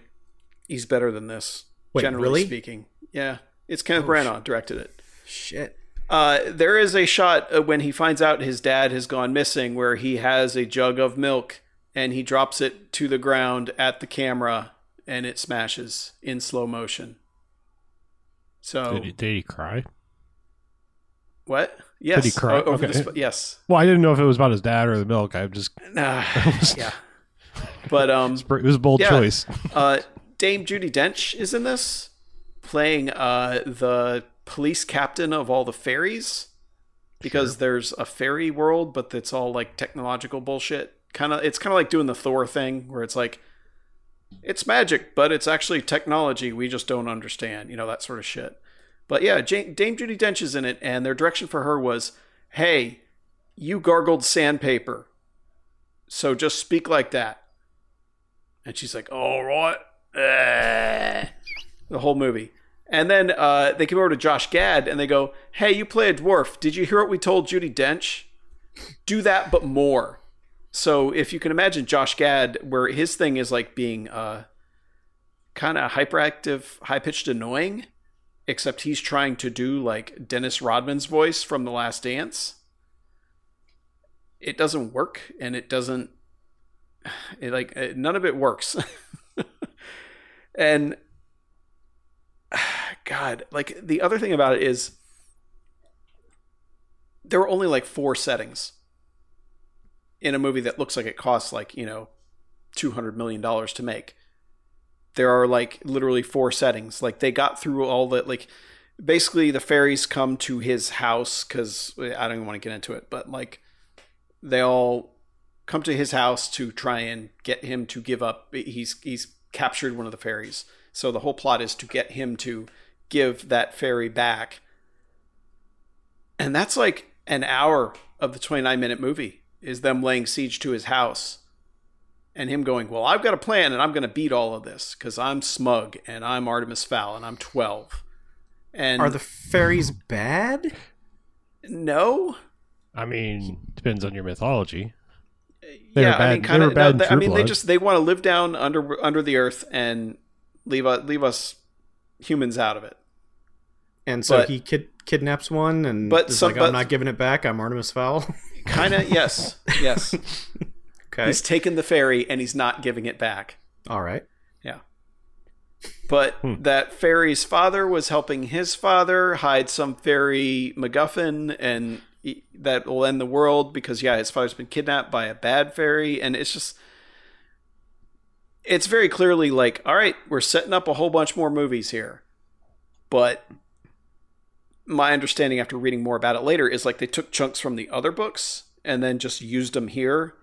he's better than this, Wait, generally really? speaking. Yeah, it's Kenneth Branagh directed it. Shit. Uh, there is a shot uh, when he finds out his dad has gone missing where he has a jug of milk and he drops it to the ground at the camera and it smashes in slow motion. So Did he, did he cry? what? Yes. Did he cry? o- Okay. sp- yes. Well, I didn't know if it was about his dad or the milk. I just Nah, yeah. But um, it was a bold Yeah. choice. uh, Dame Judi Dench is in this, playing uh, the police captain of all the fairies, because there's a fairy world, but it's all like technological bullshit. Kind of, it's kind of like doing the Thor thing, where it's like, it's magic, but it's actually technology we just don't understand. You know that sort of shit. But yeah, Jane, Dame Judi Dench is in it, and their direction for her was, "Hey, you gargled sandpaper, so just speak like that." And she's like, "All right." Eh. The whole movie. And then uh, they come over to Josh Gad and they go, Hey, you play a dwarf. Did you hear what we told Judi Dench? Do that, but more. So if you can imagine Josh Gad, where his thing is like being uh, kind of hyperactive, high pitched, annoying, except he's trying to do like Dennis Rodman's voice from The Last Dance. It doesn't work and it doesn't it, like uh, none of it works and god like the other thing about it is there were only like four settings in a movie that looks like it costs like you know 200 million dollars to make. There are like literally four settings. Like they got through all the like basically the fairies come to his house because i don't even want to get into it but like they all come to his house to try and get him to give up. He's he's captured one of the fairies so the whole plot is to get him to give that fairy back and that's like an hour of the 29 minute movie is them laying siege to his house and him going well i've got a plan and i'm going to beat all of this because i'm smug and i'm artemis fowl and i'm 12 and Are the fairies bad? no I mean, depends on your mythology. They were yeah, I bad- mean, they kind were of. bad in I True mean, they just they want to live down under under the earth and leave us leave us humans out of it. And so But- he kid- kidnaps one and But is some- like, but- I'm not giving it back. I'm Artemis Fowl. Kind of. yes. Yes. okay. He's taken the fairy and he's not giving it back. All right. Yeah. But hmm. that fairy's father was helping his father hide some fairy MacGuffin, and he, that will end the world because yeah, his father's been kidnapped by a bad fairy, and it's just. It's very clearly like, all right, we're setting up a whole bunch more movies here, but my understanding after reading more about it later is like they took chunks from the other books and then just used them here,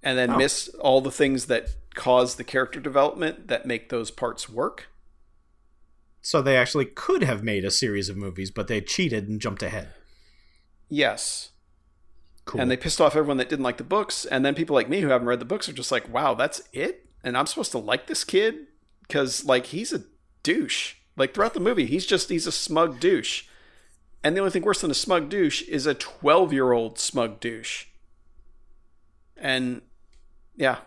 and then missed all the things that cause the character development that make those parts work. So they actually could have made a series of movies, but they cheated and jumped ahead. Yes. Cool. And they pissed off everyone that didn't like the books. And then people like me who haven't read the books are just like, wow, that's it? And I'm supposed to like this kid? Because, like, he's a douche. Like, throughout the movie, he's just, he's a smug douche. And the only thing worse than a smug douche is a 12 year old smug douche. And, yeah.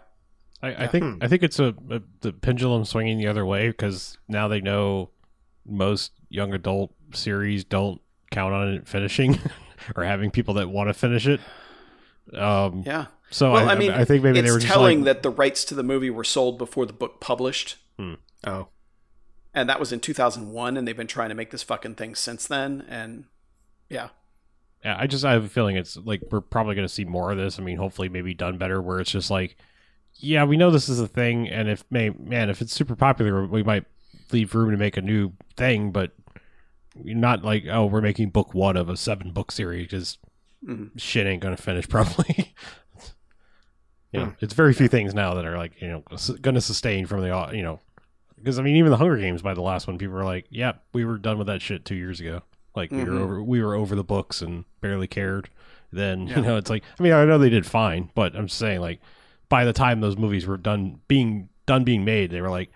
I, I think hmm. I think it's a, a the pendulum swinging the other way because now they know most young adult series don't count on it finishing or having people that want to finish it. Um, Yeah. So well, I, I, mean, I think maybe it's they were just telling like, that the rights to the movie were sold before the book published. oh, And that was in 2001. And they've been trying to make this fucking thing since then. And, yeah. Yeah, I just I have a feeling it's like we're probably going to see more of this. I mean, hopefully, maybe done better, where it's just like, yeah, we know this is a thing, and if may man, if it's super popular, we might leave room to make a new thing. But not like oh we're making book one of a seven book series because Mhm. shit ain't gonna finish probably. you know, Hmm. it's very few things now that are like you know going to sustain from the you know because I mean even the Hunger Games by the last one people were like yeah we were done with that shit two years ago like we were Mhm. over we were over the books and barely cared then Yeah. you know it's like I mean I know they did fine but I'm just saying like by the time those movies were done being done being made they were like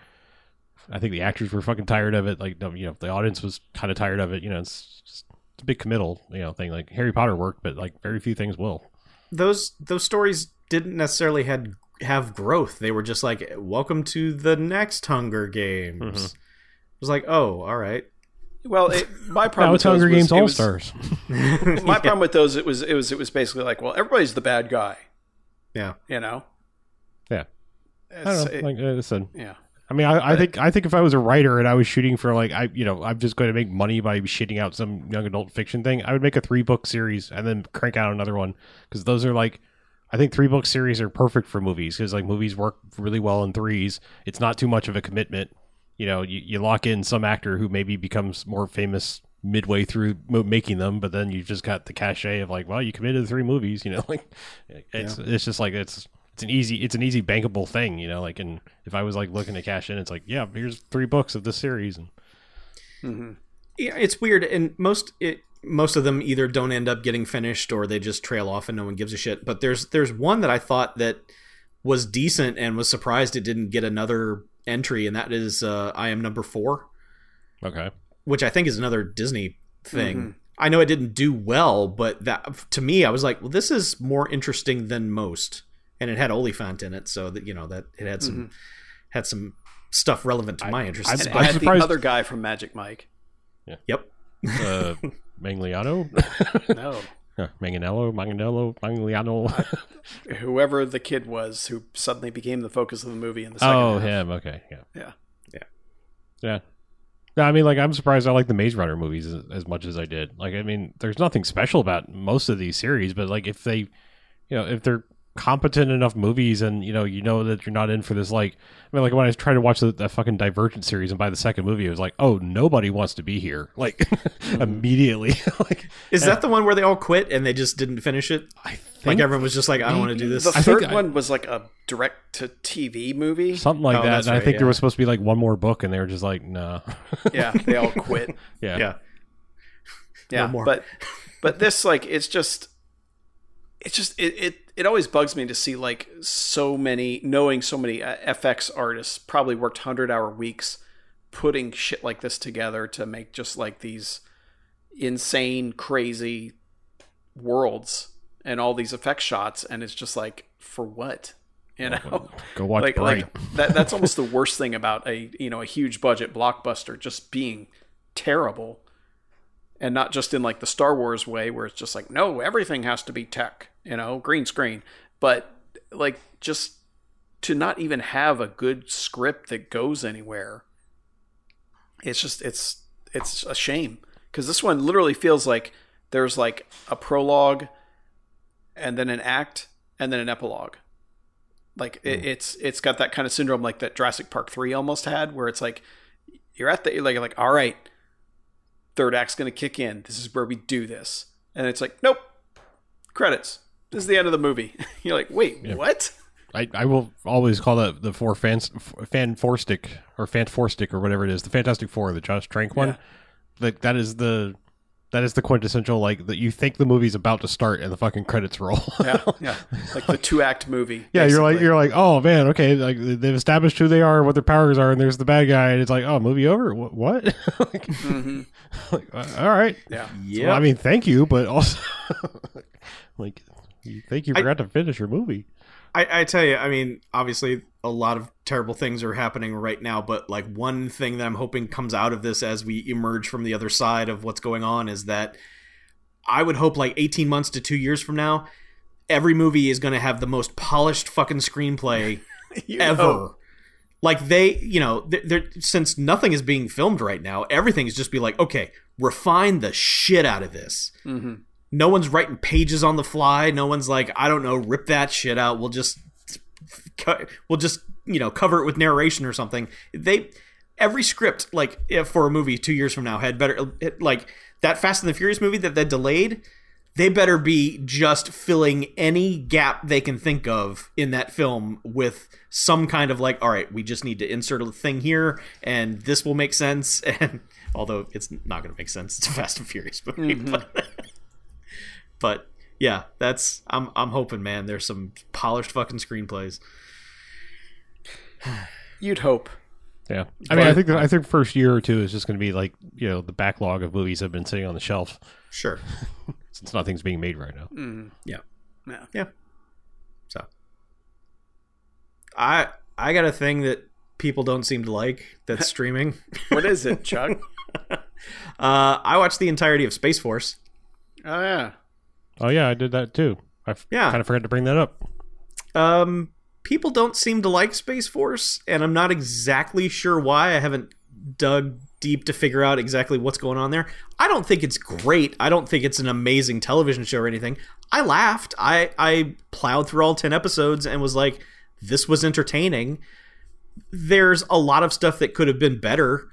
I think the actors were fucking tired of it like you know the audience was kind of tired of it you know it's just it's a big committal you know thing like Harry Potter worked but like very few things will those those stories didn't necessarily had have growth. They were just like, "Welcome to the next Hunger Games." Mhm. It was like, "Oh, all right." Well, it, my problem now with Hunger those was- Games it All was- Stars My problem with those it was it was it was basically like, well, everybody's the bad guy, Yeah. you know. Yeah. I don't know. it- Like I said, yeah. I mean, I, I think I think if I was a writer and I was shooting for like I, you know, I'm just going to make money by shitting out some young adult fiction thing, I would make a three book series and then crank out another one because those are like, I think three book series are perfect for movies because like movies work really well in threes. It's not too much of a commitment. You know, you, you lock in some actor who maybe becomes more famous midway through mo- making them, but then you've just got the cachet of like, well, you committed to three movies. You know, like it's it's just like it's it's an easy it's an easy bankable thing. You know, like and if I was like looking to cash in, it's like yeah, here's three books of this series, and Mhm. Yeah, it's weird, and most it most of them either don't end up getting finished or they just trail off and no one gives a shit. But there's there's one that I thought that was decent and was surprised it didn't get another entry, and that is uh, I am number four, okay, which I think is another Disney thing. Mhm. I know it didn't do well, but that to me, I was like, well, this is more interesting than most, and it had Olyphant in it, so that you know that it had some had some stuff relevant to my interests. I'm- I'm had surprised- the other guy from Magic Mike. yep. uh, Mangliano, No. Manganiello, Manganiello, Mangliano. Whoever the kid was who suddenly became the focus of the movie in the second oh, half. him. Okay, yeah, Yeah. yeah. No, I mean, like, I'm surprised I like the Maze Runner movies as, as much as I did. Like, I mean, there's nothing special about most of these series, but like, if they, you know, if they're competent enough movies, and you know, you know that you're not in for this. Like, I mean, like when I was trying to watch the, the fucking Divergent series, and by the second movie, it was like, oh, nobody wants to be here. Like, hmm. immediately. like, Is that the one where they all quit and they just didn't finish it? I Like think everyone was just like, I don't want to do this. The I think third I- one was like a direct to TV movie. something like Oh, that. that's And I right, think there was supposed to be like one more book, and they were just like, nah. Yeah, they all quit. yeah. yeah. yeah more. but but this like it's just it's just it, it it always bugs me to see like so many knowing so many uh, fx artists probably worked 100 hour weeks putting shit like this together to make just like these insane crazy worlds and all these effect shots and it's just like for what? You know? Go watch like, Bright. like that that's almost the worst thing about a you know a huge budget blockbuster just being terrible and not just in like the Star Wars way where it's just like no everything has to be tech you know green screen. But like just to not even have a good script that goes anywhere it's just it's it's a shame. Because this one literally feels like there's like a prologue and then an act and then an epilogue. Like it, hmm. it's it's got that kind of syndrome like that Jurassic Park 3 almost had where it's like you're at the you're like like all right third act's going to kick in. This is where we do this. And it's like nope. Credits. This is the end of the movie. You're like wait what? I, I will always call that the four fans fan four stick or fan four stick or whatever it is the Fantastic Four the Josh Trank one. Yeah. like that is the that is the quintessential like that you think the movie's about to start and the fucking credits roll. Yeah yeah. Like the two act movie yeah you're like you're like oh man okay like they've established who they are what their powers are and there's the bad guy. And it's like oh movie over? What, what? like, Mhm. like, uh, all right. Yeah. Yeah. well, I mean thank you but also like you think you I- forgot to finish your movie. I, I tell you, I mean, obviously, a lot of terrible things are happening right now, but like one thing that I'm hoping comes out of this as we emerge from the other side of what's going on is that I would hope like 18 months to two years from now, every movie is going to have the most polished fucking screenplay ever. know. Like they, you know, they're, they're, since nothing is being filmed right now, everything is just be like, okay, refine the shit out of this. Mhm. No one's writing pages on the fly. No one's like, I don't know, rip that shit out. We'll just, co- we'll just, you know, cover it with narration or something. They, every script like for a movie two years from now had better it, like that Fast and the Furious movie that they delayed. They better be just filling any gap they can think of in that film with some kind of like, all right, we just need to insert a thing here, and this will make sense. And although it's not going to make sense, it's a Fast and Furious movie. Mm-hmm. But, but yeah, that's I'm I'm hoping, man. There's some polished fucking screenplays. You'd hope. Yeah, I mean, I think I think first year or two is just going to be like you know the backlog of movies that have been sitting on the shelf Sure. since nothing's being made right now. Yeah. Yeah. Yeah. So I I got a thing that people don't seem to like that's streaming. What is it, Chuck? Uh, I watched the entirety of Space Force. oh yeah. Oh yeah, I did that too. I f- Yeah. kind of forgot to bring that up. Um, people don't seem to like Space Force, and I'm not exactly sure why. I haven't dug deep to figure out exactly what's going on there. I don't think it's great. I don't think it's an amazing television show or anything. I laughed. I I plowed through all 10 episodes and was like this was entertaining. There's a lot of stuff that could have been better.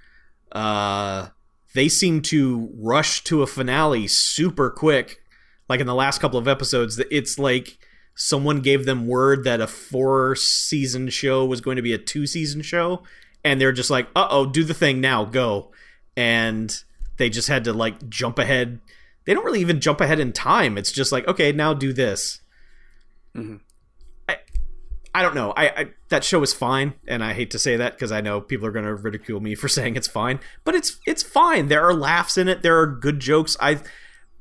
Uh they seem to rush to a finale super quick. Like in the last couple of episodes, it's like someone gave them word that a four season show was going to be a two season show and they're just like uh-oh do the thing now go. And they just had to like jump ahead. They don't really even jump ahead in time. It's just like okay now do this. Mm-hmm. I, I don't know. I, I that show is fine and i hate to say that because i know people are going to ridicule me for saying it's fine but it's it's fine. There are laughs in it. There are good jokes. I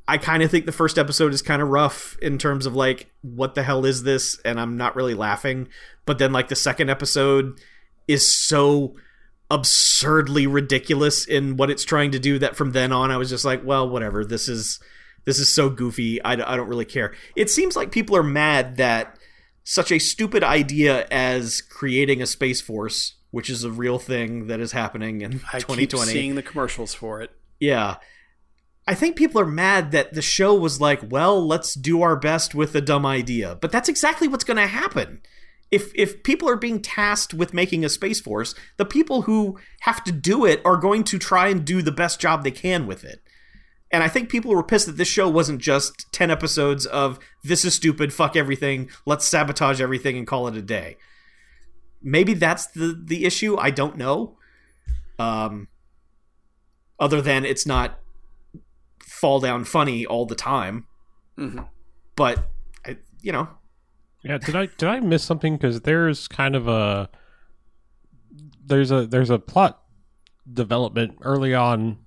I kind of think the first episode is kind of rough in terms of like what the hell is this? And I'm not really laughing. But then like the second episode is so absurdly ridiculous in what it's trying to do that from then on I was just like well whatever. This is this is so goofy. I, I don't really care. It seems like people are mad that such a stupid idea as creating a space force which is a real thing that is happening in I keep 2020 seeing the commercials for it. yeah. I think people are mad that the show was like, well, let's do our best with a dumb idea. But that's exactly what's going to happen. If if people are being tasked with making a space force, the people who have to do it are going to try and do the best job they can with it. And I think people were pissed that this show wasn't just 10 episodes of this is stupid, fuck everything, let's sabotage everything and call it a day. Maybe that's the the issue, I don't know. Um other than it's not fall down funny all the time. Mhm. But I, you know, Yeah, did I did I miss something? Because there's kind of a there's a there's a plot development early on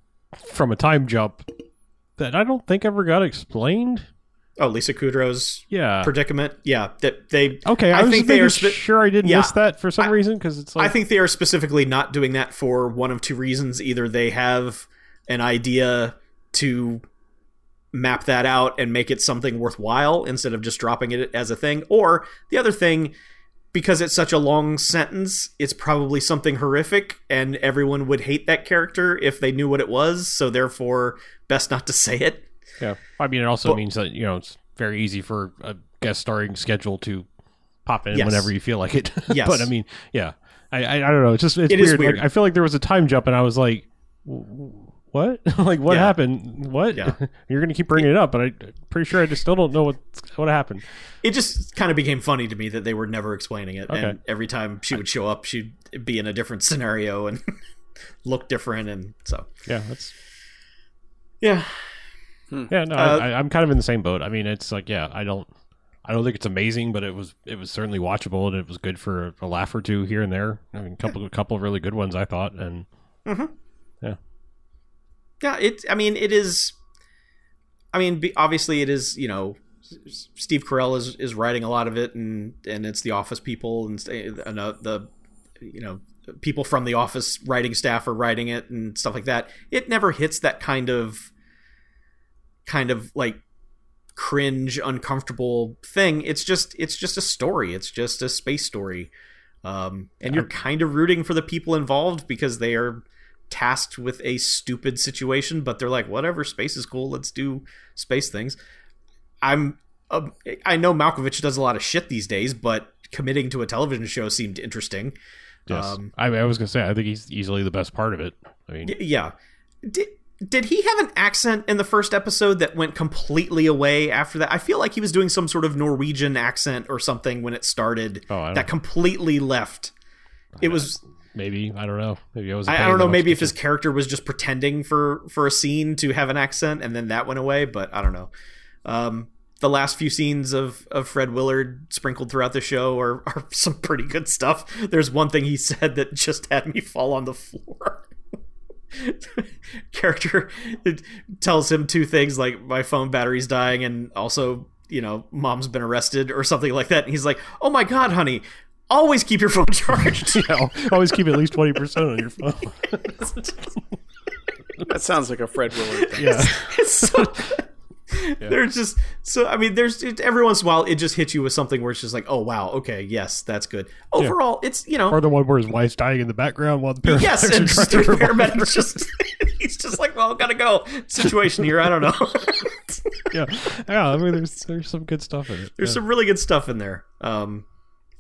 from a time jump that I don't think ever got explained. oh Lisa Kudrow's Yeah. predicament, yeah, that they okay, I, I was think think they are spe- spe- sure I didn't Yeah. miss that for some I- reason because it's like I think they are specifically not doing that for one of two reasons. Either they have an idea to map that out and make it something worthwhile instead of just dropping it as a thing, or the other thing, because it's such a long sentence, it's probably something horrific and everyone would hate that character if they knew what it was, so therefore, best not to say it. Yeah, I mean, it also But- means that you know it's very easy for a guest starring schedule to pop in Yes. whenever you feel like it. Yes. but I mean, yeah, I, I I don't know. It's just it's It weird. weird. Like, I feel like there was a time jump, and I was like, "W- "What? like what Yeah. happened? What? Yeah. You're gonna keep bringing it up, but I'm pretty sure I just still don't know what what happened." It just kind of became funny to me that they were never explaining it, Okay. and every time she would show up, she'd be in a different scenario and look different, and so Yeah, that's yeah, yeah. No, Uh, I, I, I'm kind of in the same boat. I mean, it's like yeah, I don't. I don't think it's amazing, but it was it was certainly watchable and it was good for a laugh or two here and there. I mean, a couple a couple of really good ones I thought, and Yeah, it. I mean, it is. I mean, obviously, it is. You know, Steve Carell is is writing a lot of it, and and it's the Office people and, and uh, the, you know, people from the Office writing staff are writing it and stuff like that. It never hits that kind of, kind of like cringe, uncomfortable thing. It's just it's just a story. It's just a space story, um, and you're kind of rooting for the people involved because they are tasked with a stupid situation, but they're like, whatever, space is cool. Let's do space things. I'm, uh, I know Malkovich does a lot of shit these days, but committing to a television show seemed interesting. Yes. Um, I, I was gonna say I think he's easily the best part of it. I mean, yeah. Did did he have an accent in the first episode that went completely away after that? I feel like he was doing some sort of Norwegian accent or something when it started Oh, that completely left. It was maybe I don't know. Maybe I was. I, I don't know maybe if his character was just pretending for for a scene to have an accent and then that went away, but I don't know. Um the last few scenes of, of Fred Willard sprinkled throughout the show are, are some pretty good stuff. There's one thing he said that just had me fall on the floor. character it tells him two things like my phone battery's dying and also you know mom's been arrested or something like that and he's like oh my god honey always keep your phone charged Yeah, always keep at least twenty percent on your phone. That sounds like a Fred Willard thing. Yeah, it's so there's just so i mean there's it, every once in a while it just hits you with something where it's just like oh wow okay yes that's good overall it's you know or the one where his wife's dying in the background while the paramedics yes are and trying just to the her. paramedics just he's just like well gotta go situation here i don't know yeah, yeah. I mean, there's there's some good stuff in it. There's yeah. some really good stuff in there. Um,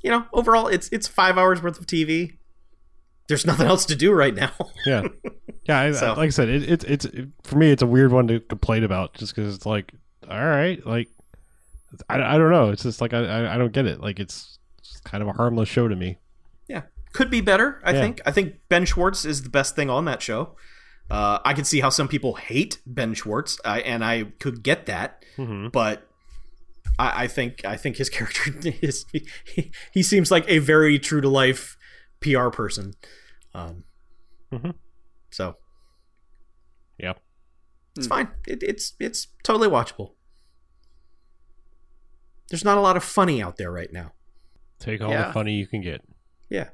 you know, overall, it's it's five hours worth of TV. There's nothing else to do right now. yeah, yeah. I, So- like I said, it, it's it's for me, it's a weird one to complain about, just because it's like, all right, like I, I don't know. It's just like I, I don't get it. Like it's kind of a harmless show to me. yeah, could be better. I Yeah. think. I think Ben Schwartz is the best thing on that show. Uh, I can see how some people hate Ben Schwartz, I, and I could get that, Mm-hmm. but I, I think I think his character is he, he seems like a very true to life PR person. Um, Mhm. So Yeah. it's fine. It, it's it's totally watchable. There's not a lot of funny out there right now. Take all Yeah. the funny you can get. Yeah.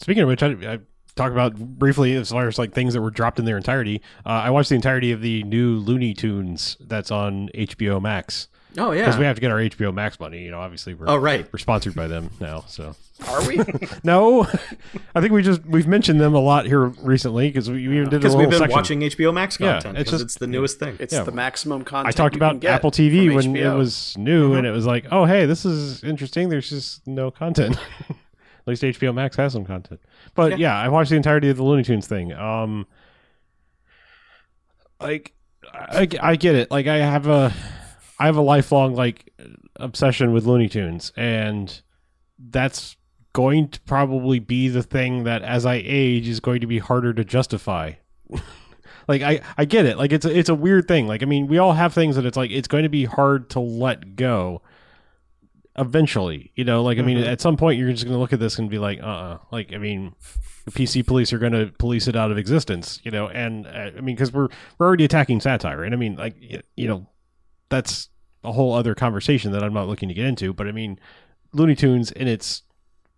Speaking of which, I, I talk about briefly as far as like things that were dropped in their entirety. Uh, I watched the entirety of the new Looney Tunes that's on HBO Max Oh yeah, because we have to get our HBO Max money. You know, obviously we're oh right. we're sponsored by them now. So Are we? no, I think we just we've mentioned them a lot here recently because we, we even did a Because little we've been section. watching HBO Max content. Yeah, content. it's just- it's the newest thing. It's Yeah. the maximum content. I talked about Apple TV from when it was new, Mm-hmm. and it was like, oh hey, this is interesting. There's just no content. At least HBO Max has some content. But yeah. I watched the entirety of the Looney Tunes thing. Um, like, I, I get it. Like, I have a, I have a lifelong like obsession with Looney Tunes, and that's going to probably be the thing that, as I age, is going to be harder to justify. like I, I get it. Like it's a, it's a weird thing. Like I mean, we all have things that it's like it's going to be hard to let go. Eventually, you know, like I mean, at some point you're just going to look at this and be like, uh, uh like I mean, the PC police are going to police it out of existence, you know, and uh, I mean, because we're we're already attacking satire, and I mean, like you know, that's a whole other conversation that I'm not looking to get into. But I mean, Looney Tunes in its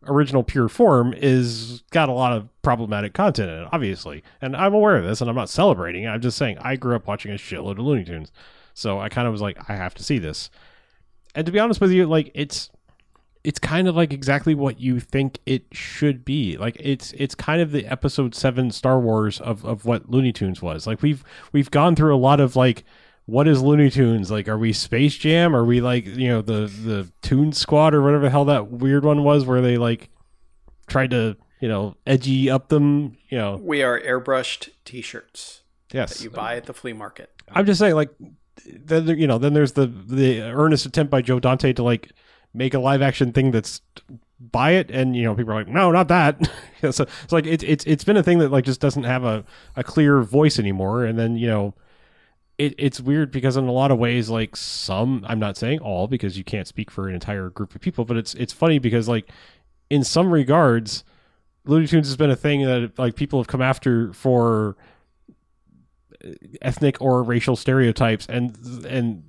original pure form is got a lot of problematic content in it, obviously. And I'm aware of this and I'm not celebrating. I'm just saying I grew up watching a shitload of Looney Tunes. So I kind of was like, I have to see this. And to be honest with you, like it's it's kind of like exactly what you think it should be. Like it's it's kind of the episode seven Star Wars of, of what Looney Tunes was. Like we've we've gone through a lot of like what is Looney Tunes? Like, are we Space Jam? Are we like you know the the Toon Squad or whatever the hell that weird one was where they like tried to you know edgy up them? You know, We are airbrushed T-shirts yes. that you buy at the flea market. I'm just saying, like, then you know, then there's the the earnest attempt by Joe Dante to like make a live action thing that's buy it, and you know, people are like, no, not that. so it's like it's it's it's been a thing that like just doesn't have a a clear voice anymore, and then you know. It, it's weird because in a lot of ways, like some, I'm not saying all because you can't speak for an entire group of people, but it's it's funny because like in some regards, Looney Tunes has been a thing that like people have come after for uh, ethnic or racial stereotypes and and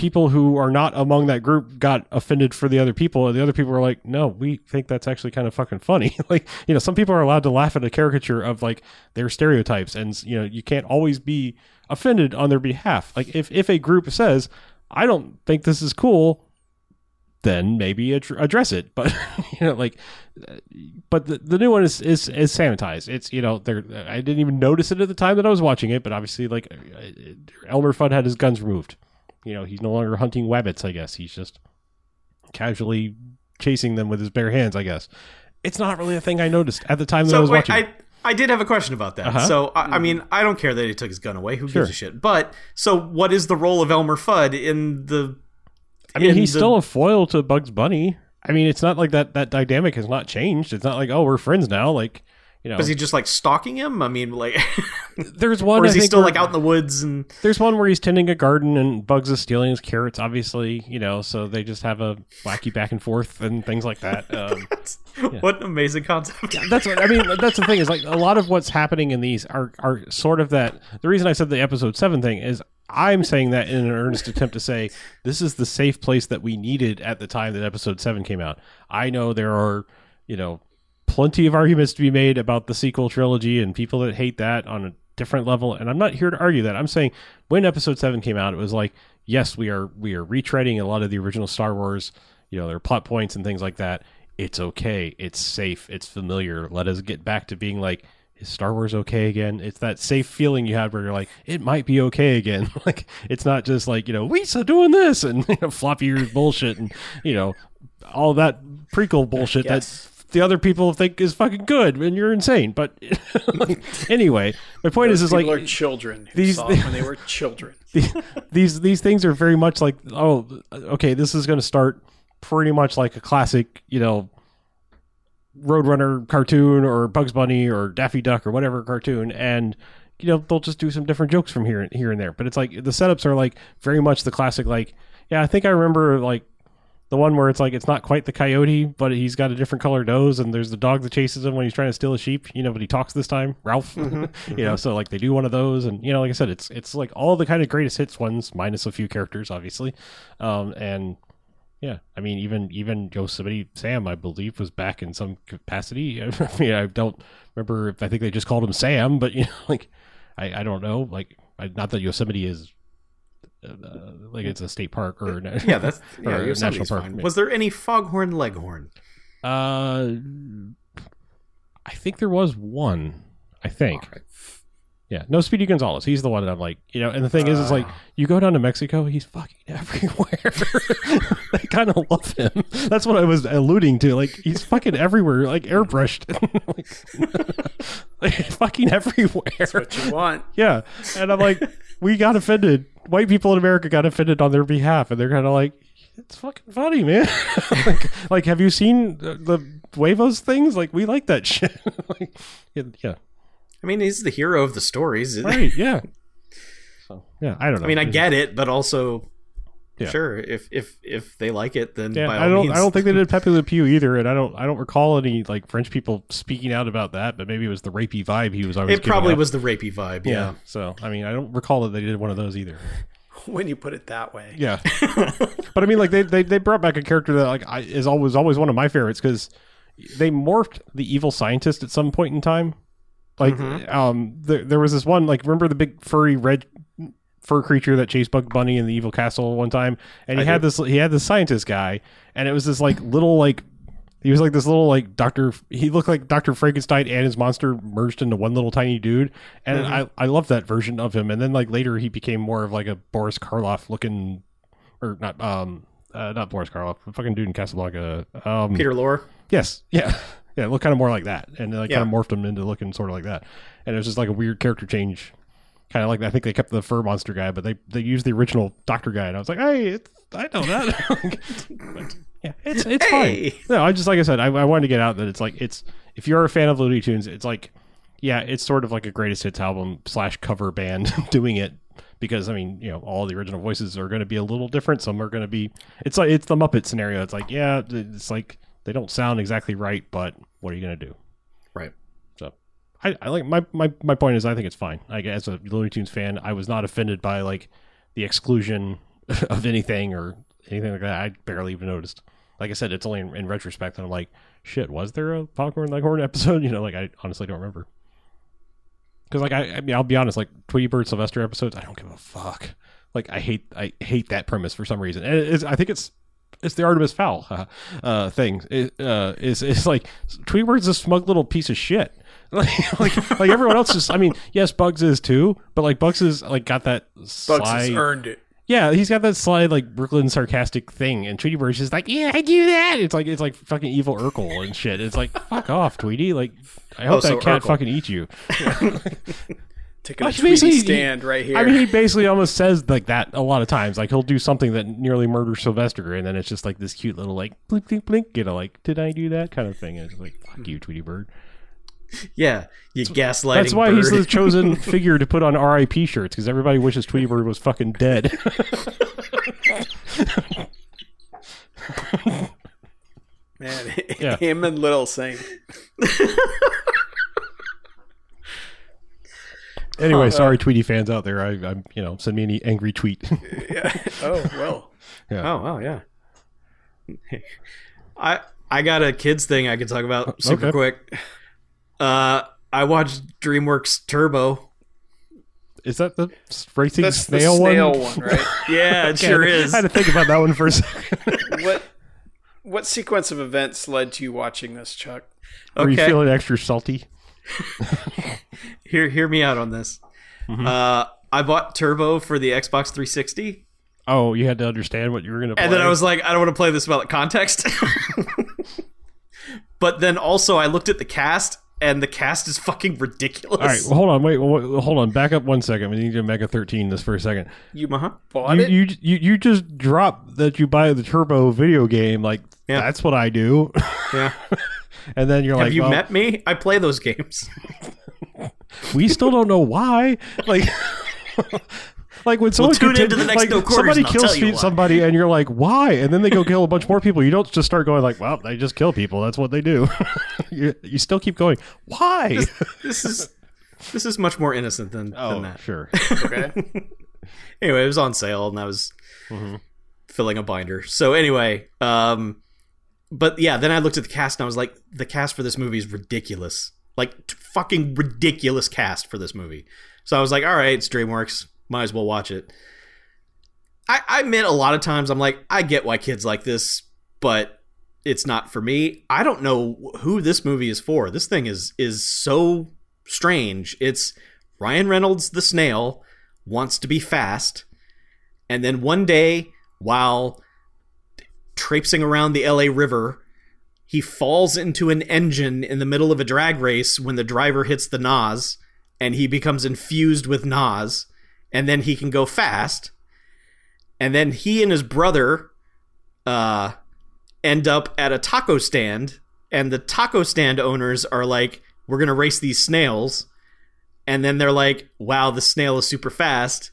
people who are not among that group got offended for the other people and the other people were like no we think that's actually kind of fucking funny like you know some people are allowed to laugh at a caricature of like their stereotypes and you know you can't always be offended on their behalf like if if a group says i don't think this is cool then maybe ad- address it but you know like but the, the new one is, is is sanitized. It's you know there I didn't even notice it at the time that I was watching it, but obviously like uh, Elmer Fudd had his guns removed. You know he's no longer hunting wabbits. I guess he's just casually chasing them with his bare hands. I guess, it's not really a thing I noticed at the time that I was wait, watching. I I did have a question about that. Uh-huh. So I, I mean, I don't care that he took his gun away. Who Sure. gives a shit? But so, what is the role of Elmer Fudd in the? I mean, he's the- still a foil to Bugs Bunny. I mean, it's not like that that dynamic has not changed. It's not like oh, we're friends now. Like you know, Was he just like stalking him? I mean, like, there's one. or is I he still where- like out in the woods and? There's one where he's tending a garden and Bugs is stealing his carrots. Obviously, you know, so they just have a wacky back and forth and things like that. Um, What an amazing concept! that's what I mean. That's the thing is like a lot of what's happening in these are are sort of that. The reason I said the episode seven thing is I'm saying that in an earnest attempt to say this is the safe place that we needed at the time that episode seven came out. I know there are you know plenty of arguments to be made about the sequel trilogy and people that hate that on a different level, and I'm not here to argue that. I'm saying when episode seven came out, it was like yes, we are we are retreading a lot of the original Star Wars. You know, there are plot points and things like that it's okay, it's safe, it's familiar. Let us get back to being like, is Star Wars okay again? It's that safe feeling you had where you're like, it might be okay again. like it's not just like you know, we Lisa doing this and you know, floppy ears bullshit and you know all that prequel bullshit Yes. The other people think is fucking good and you're insane. But anyway, my point is, is like are children these- saw when they were children. the- these these things are very much like oh okay this is going to start pretty much like a classic you know roadrunner cartoon or bugs bunny or daffy duck or whatever cartoon and you know they'll just do some different jokes from here here and there but it's like the setups are like very much the classic like yeah i think i remember like the one where it's like it's not quite the coyote, but he's got a different colored nose, and there's the dog that chases him when he's trying to steal a sheep. You know, but he talks this time, Ralph. you know, so like they do one of those, and you know, like I said, it's it's like all the kind of greatest hits ones, minus a few characters, obviously. Um, and yeah, I mean, even even Yosemite Sam, I believe, was back in some capacity. I mean, I don't remember if I think they just called him Sam, but you know, like I I don't know, like I, not that Yosemite is. Uh, like it's a state park or Yeah, that's or yeah. a national park. fine. Was there any Foghorn Leghorn? Uh, I think there was one. I think. Yeah, no Speedy Gonzales. He's the one that I'm like, you know. And the thing is, is like you go down to Mexico, he's fucking everywhere. I kind of love him. That's what I was alluding to. Like he's fucking everywhere, like airbrushed, like, like, fucking everywhere. That's What you want? Yeah, and I'm like, we got offended. White people in America got offended on their behalf, and they're kind of like, it's fucking funny, man. like, like, have you seen the, the Huevos things? Like, we like that shit. like, yeah, yeah, I mean, he's the hero of the stories. right, yeah. So, yeah, I don't know. I mean, I get it, but also, Yeah. sure, if if if they like it, then Yeah, by all I don't. means. I don't think they did Pepe Le Pew either, and I don't. I don't recall any like French people speaking out about that. But maybe it was the rapey vibe he was always. it probably was the rapey vibe. off. Yeah. So I mean, I don't recall that they did one of those either. When you put it that way. Yeah, but I mean, like they, they they brought back a character that like I, is always always one of my favorites because they morphed the evil scientist at some point in time. Like, um, there there was this one like remember the big furry red fur creature that chased Bug Bunny in the evil castle one time, and he I had do. this he had this scientist guy, and it was this like little like. He was like this little like Doctor. He looked like Doctor Frankenstein and his monster merged into one little tiny dude, and I I loved that version of him. And then like later he became more of like a Boris Karloff looking, or not um uh, not Boris Karloff, fucking dude in Casablanca. Um, Peter Lorre. Yes, yeah, yeah. It looked kind of more like that, and like Yeah. kind of morphed him into looking sort of like that. And it was just like a weird character change, kind of like I think they kept the fur monster guy, but they they used the original Doctor guy, and I was like, hey, it's, I know that. But, yeah, it's it's Hey. fine. No, I just like I said, I, I wanted to get out that it's like it's if you're a fan of Looney Tunes, it's like yeah, it's sort of like a greatest hits album slash cover band doing it because I mean, you know, all the original voices are going to be a little different. Some are going to be. It's like it's the Muppet scenario. It's like yeah, it's like they don't sound exactly right, but what are you going to do? I, I like my, my my point is I think it's fine. Like as a Looney Tunes fan, I was not offended by like the exclusion of anything or anything like that. I barely even noticed. Like I said, it's only in, in retrospect that I'm like, shit, was there a popcorn leghorn episode? You know, like I honestly don't remember. Because like I, I mean, I'll be honest, like Tweety Bird Sylvester episodes, I don't give a fuck. Like I hate, I hate that premise for some reason. And I think it's, it's the Artemis Fowl uh, thing. It, uh, is is like Tweety Bird's a smug little piece of shit. Like, like, like everyone else is. I mean, yes, Bugs is too, but like Bugs is like got that Bugs has earned it. Yeah, he's got that sly like Brooklyn sarcastic thing, and Tweety Bird's just like, "Yeah, I do that." It's like it's like fucking evil Urkel and shit. It's like, fuck off, Tweety. Like, I hope Oh, so that cat Urkel. fucking eats you. Taking a Tweety he- stand right here. I mean, he basically almost says like that a lot of times. Like he'll do something that nearly murders Sylvester, and then it's just like this cute little like blink, blink, blink. You know, like did I do that kind of thing? And it's like, fuck you, Tweety Bird. Yeah, you gaslighting. That's why he's the chosen figure to put on RIP shirts because everybody wishes Tweety Bird was fucking dead. Man, Yeah. him and Little sing. anyway, sorry, Tweety fans out there. I, I'm, you know, send me any angry tweet. yeah. Oh well. Yeah. Oh, oh yeah. I I got a kids thing I can talk about super okay. quick. Uh, I watched DreamWorks Turbo. Is that the racing That's snail, the snail one? one, right? Yeah, it Okay, sure is. I had to think about that one for a second. what what sequence of events led to you watching this, Chuck? Are you feeling extra salty? Hear hear me out on this. Mm-hmm. Uh, I bought Turbo for the Xbox 360, Oh, you had to understand what you were going to play. and then I was like, I don't want to play this without context. but then also, I looked at the cast, and the cast is fucking ridiculous. All right, well, hold on, wait, wait, hold on, back up one second. We need to Mega 13 this for a second. You Uh-huh. bought You, it? you you you just drop that you buy the Turbo video game. Like Yeah. that's what I do, Yeah. and then you're like Have like, you well, met me? I play those games. we still don't know why. Like, like when someone tune into the next like, No Quarters somebody kills tell somebody, and you're like, why? And then they go kill a bunch more people. You don't just start going like, well, they just kill people. That's what they do. you, you still keep going. Why? this is this is much more innocent than, than oh, that. sure. okay. anyway, it was on sale and I was filling a binder. So anyway, um but yeah, then I looked at the cast and I was like, the cast for this movie is ridiculous. Like t- fucking ridiculous cast for this movie. So I was like, all right, it's DreamWorks, might as well watch it. I, I admit a lot of times I'm like, I get why kids like this, but it's not for me. I don't know who this movie is for. This thing is is so strange. It's Ryan Reynolds the snail wants to be fast, and then one day while traipsing around the LA River, he falls into an engine in the middle of a drag race when the driver hits the NOS, and he becomes infused with NOS, and then he can go fast. And then he and his brother uh, end up at a taco stand, and the taco stand owners are like, We're going to race these snails. And then they're like, Wow, the snail is super fast.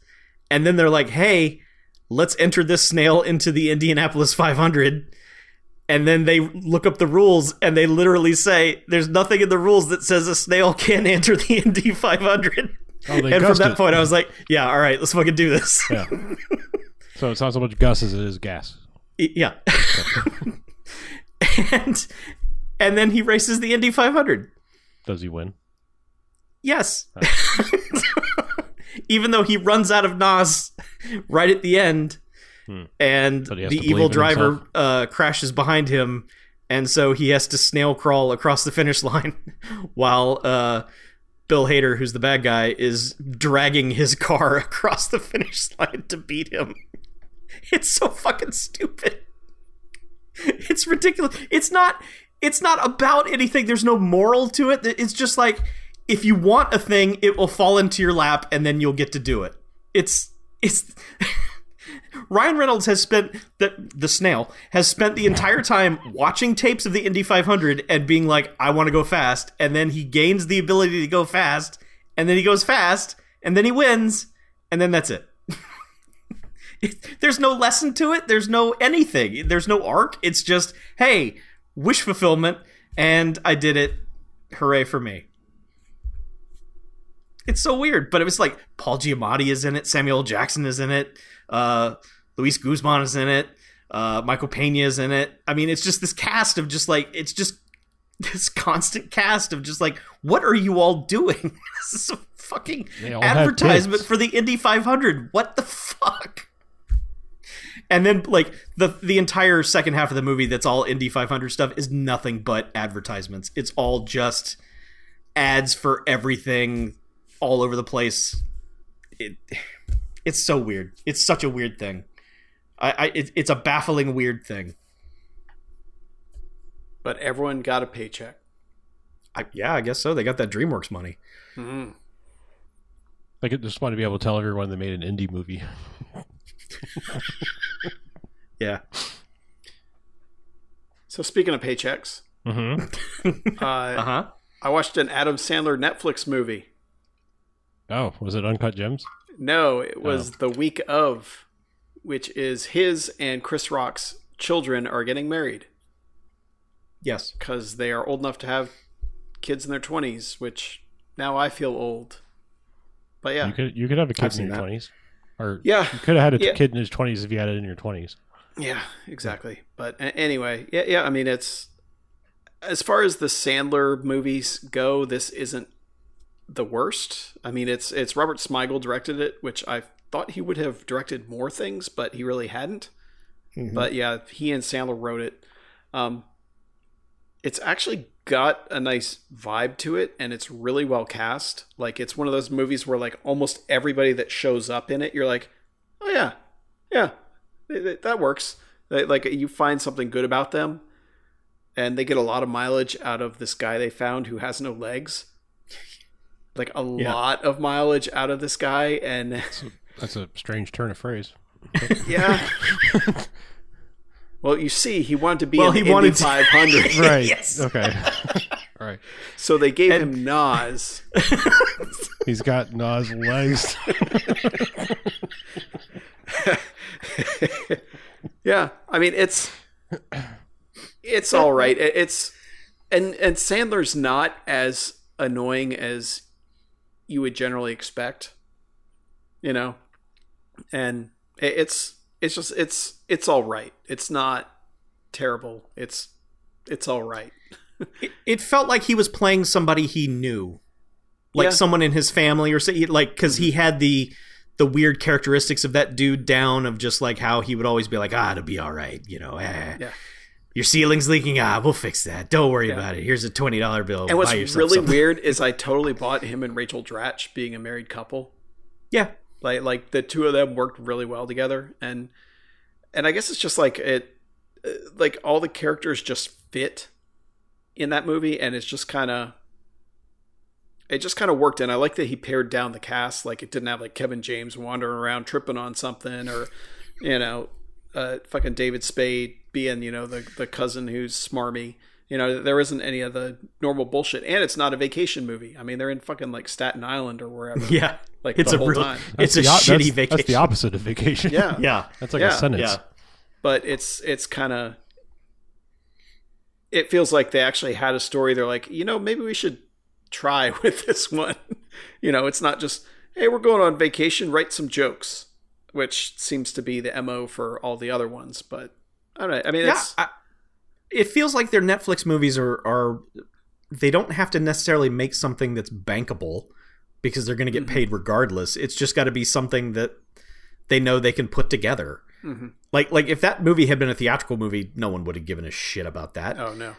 And then they're like, Hey, let's enter this snail into the Indianapolis 500. And then they look up the rules and they literally say, There's nothing in the rules that says a snail can enter the Indy 500. Oh, and from that it. point, I was like, Yeah, all right, let's fucking do this. Yeah. so it's not so much Gus as it is gas. Yeah. and and then he races the Indy 500. Does he win? Yes. Even though he runs out of NOS right at the end, and But the evil driver uh, crashes behind him, and so he has to snail crawl across the finish line while uh, Bill Hader, who's the bad guy, is dragging his car across the finish line to beat him. It's so fucking stupid. It's ridiculous. It's not it's not about anything. There's no moral to it. It's just like if you want a thing, it will fall into your lap and then you'll get to do it. It's it's Ryan Reynolds has spent the the snail has spent the entire time watching tapes of the Indy 500 and being like, I want to go fast, and then he gains the ability to go fast, and then he goes fast, and then he wins, and then that's it. It- there's no lesson to it. There's no anything. There's no arc. It's just, hey, wish fulfillment, and I did it. Hooray for me. It's so weird, but it was like Paul Giamatti is in it, Samuel Jackson is in it, uh, Luis Guzman is in it, uh, Michael Pena is in it. I mean, it's just this cast of just like it's just this constant cast of just like, what are you all doing? this is a fucking They all have advertisement for the Indy 500. What the fuck? And then like the the entire second half of the movie that's all Indy 500 stuff is nothing but advertisements. It's all just ads for everything all over the place. It It's so weird. It's such a weird thing. I, I it, it's a baffling weird thing. But everyone got a paycheck. I, yeah, I guess so. They got that DreamWorks money. Mm. Like, I just want to be able to tell everyone they made an indie movie. Yeah. So speaking of paychecks, Mm-hmm. uh, Uh huh. I watched an Adam Sandler Netflix movie. Oh, was it Uncut Gems? No, it oh. was Oh. the week of, which is his and Chris Rock's children are getting married Yes. because they are old enough to have kids in their twenties. Which now I feel old. But yeah, You could you could have a I've kid in your that. twenties, or yeah, you could have had a Yeah. kid in his twenties if you had it in your twenties. Yeah, exactly. But anyway, yeah, yeah. I mean, it's as far as the Sandler movies go, this isn't the worst. I mean, it's it's Robert Smigel directed it, which I thought he would have directed more things, but he really hadn't. But yeah, he and Sandler wrote it. Um, it's actually got a nice vibe to it, and it's really well cast. Like, it's one of those movies where like almost everybody that shows up in it, you're like, oh yeah, yeah, th- th- that works. Like you find something good about them, and they get a lot of mileage out of this guy they found who has no legs. Like a Yeah. lot of mileage out of this guy, and That's a strange turn of phrase. yeah. well, you see, he wanted to be Well, in he the wanted Indy to- 500, Right. Yes. Okay. All right. so they gave And- him NOS. He's got NOS legs. Yeah, I mean it's it's all right. It's and and Sandler's not as annoying as you would generally expect, you know. And it's it's just it's it's all right. It's not terrible. It's it's all right. It felt like he was playing somebody he knew, like Yeah. someone in his family, or say, like because he had the the weird characteristics of that dude down of just like how he would always be like, ah, it'll be all right, you know. Eh, Yeah. Your ceiling's leaking. Ah, we'll fix that. Don't worry Yeah. about it. Here's a twenty dollar bill. And what's really something. weird is I totally bought him and Rachel Dratch being a married couple. Yeah, like like the two of them worked really well together and and i guess it's just like it uh, like all the characters just fit in that movie and it's just kind of it just kind of worked and i like that he pared down the cast like it didn't have like kevin james wandering around tripping on something or you know uh fucking david spade being you know the the cousin who's smarmy you know there isn't any of the normal bullshit and it's not a vacation movie i mean they're in fucking like staten island or wherever yeah. like it's the a whole real, time it's a the shitty that's, vacation. That's the opposite of vacation. yeah Yeah, That's like Yeah. a sentence. yeah. but it's it's kind of it feels like they actually had a story they're like you know maybe we should try with this one you know it's not just hey we're going on vacation write some jokes which seems to be the mo for all the other ones but i don't know i mean yeah. it's I, it feels like their Netflix movies are are they don't have to necessarily make something that's bankable because they're going to get Mhm. paid regardless. It's just got to be something that they know they can put together. Mhm. Like like if that movie had been a theatrical movie, no one would have given a shit about that. oh no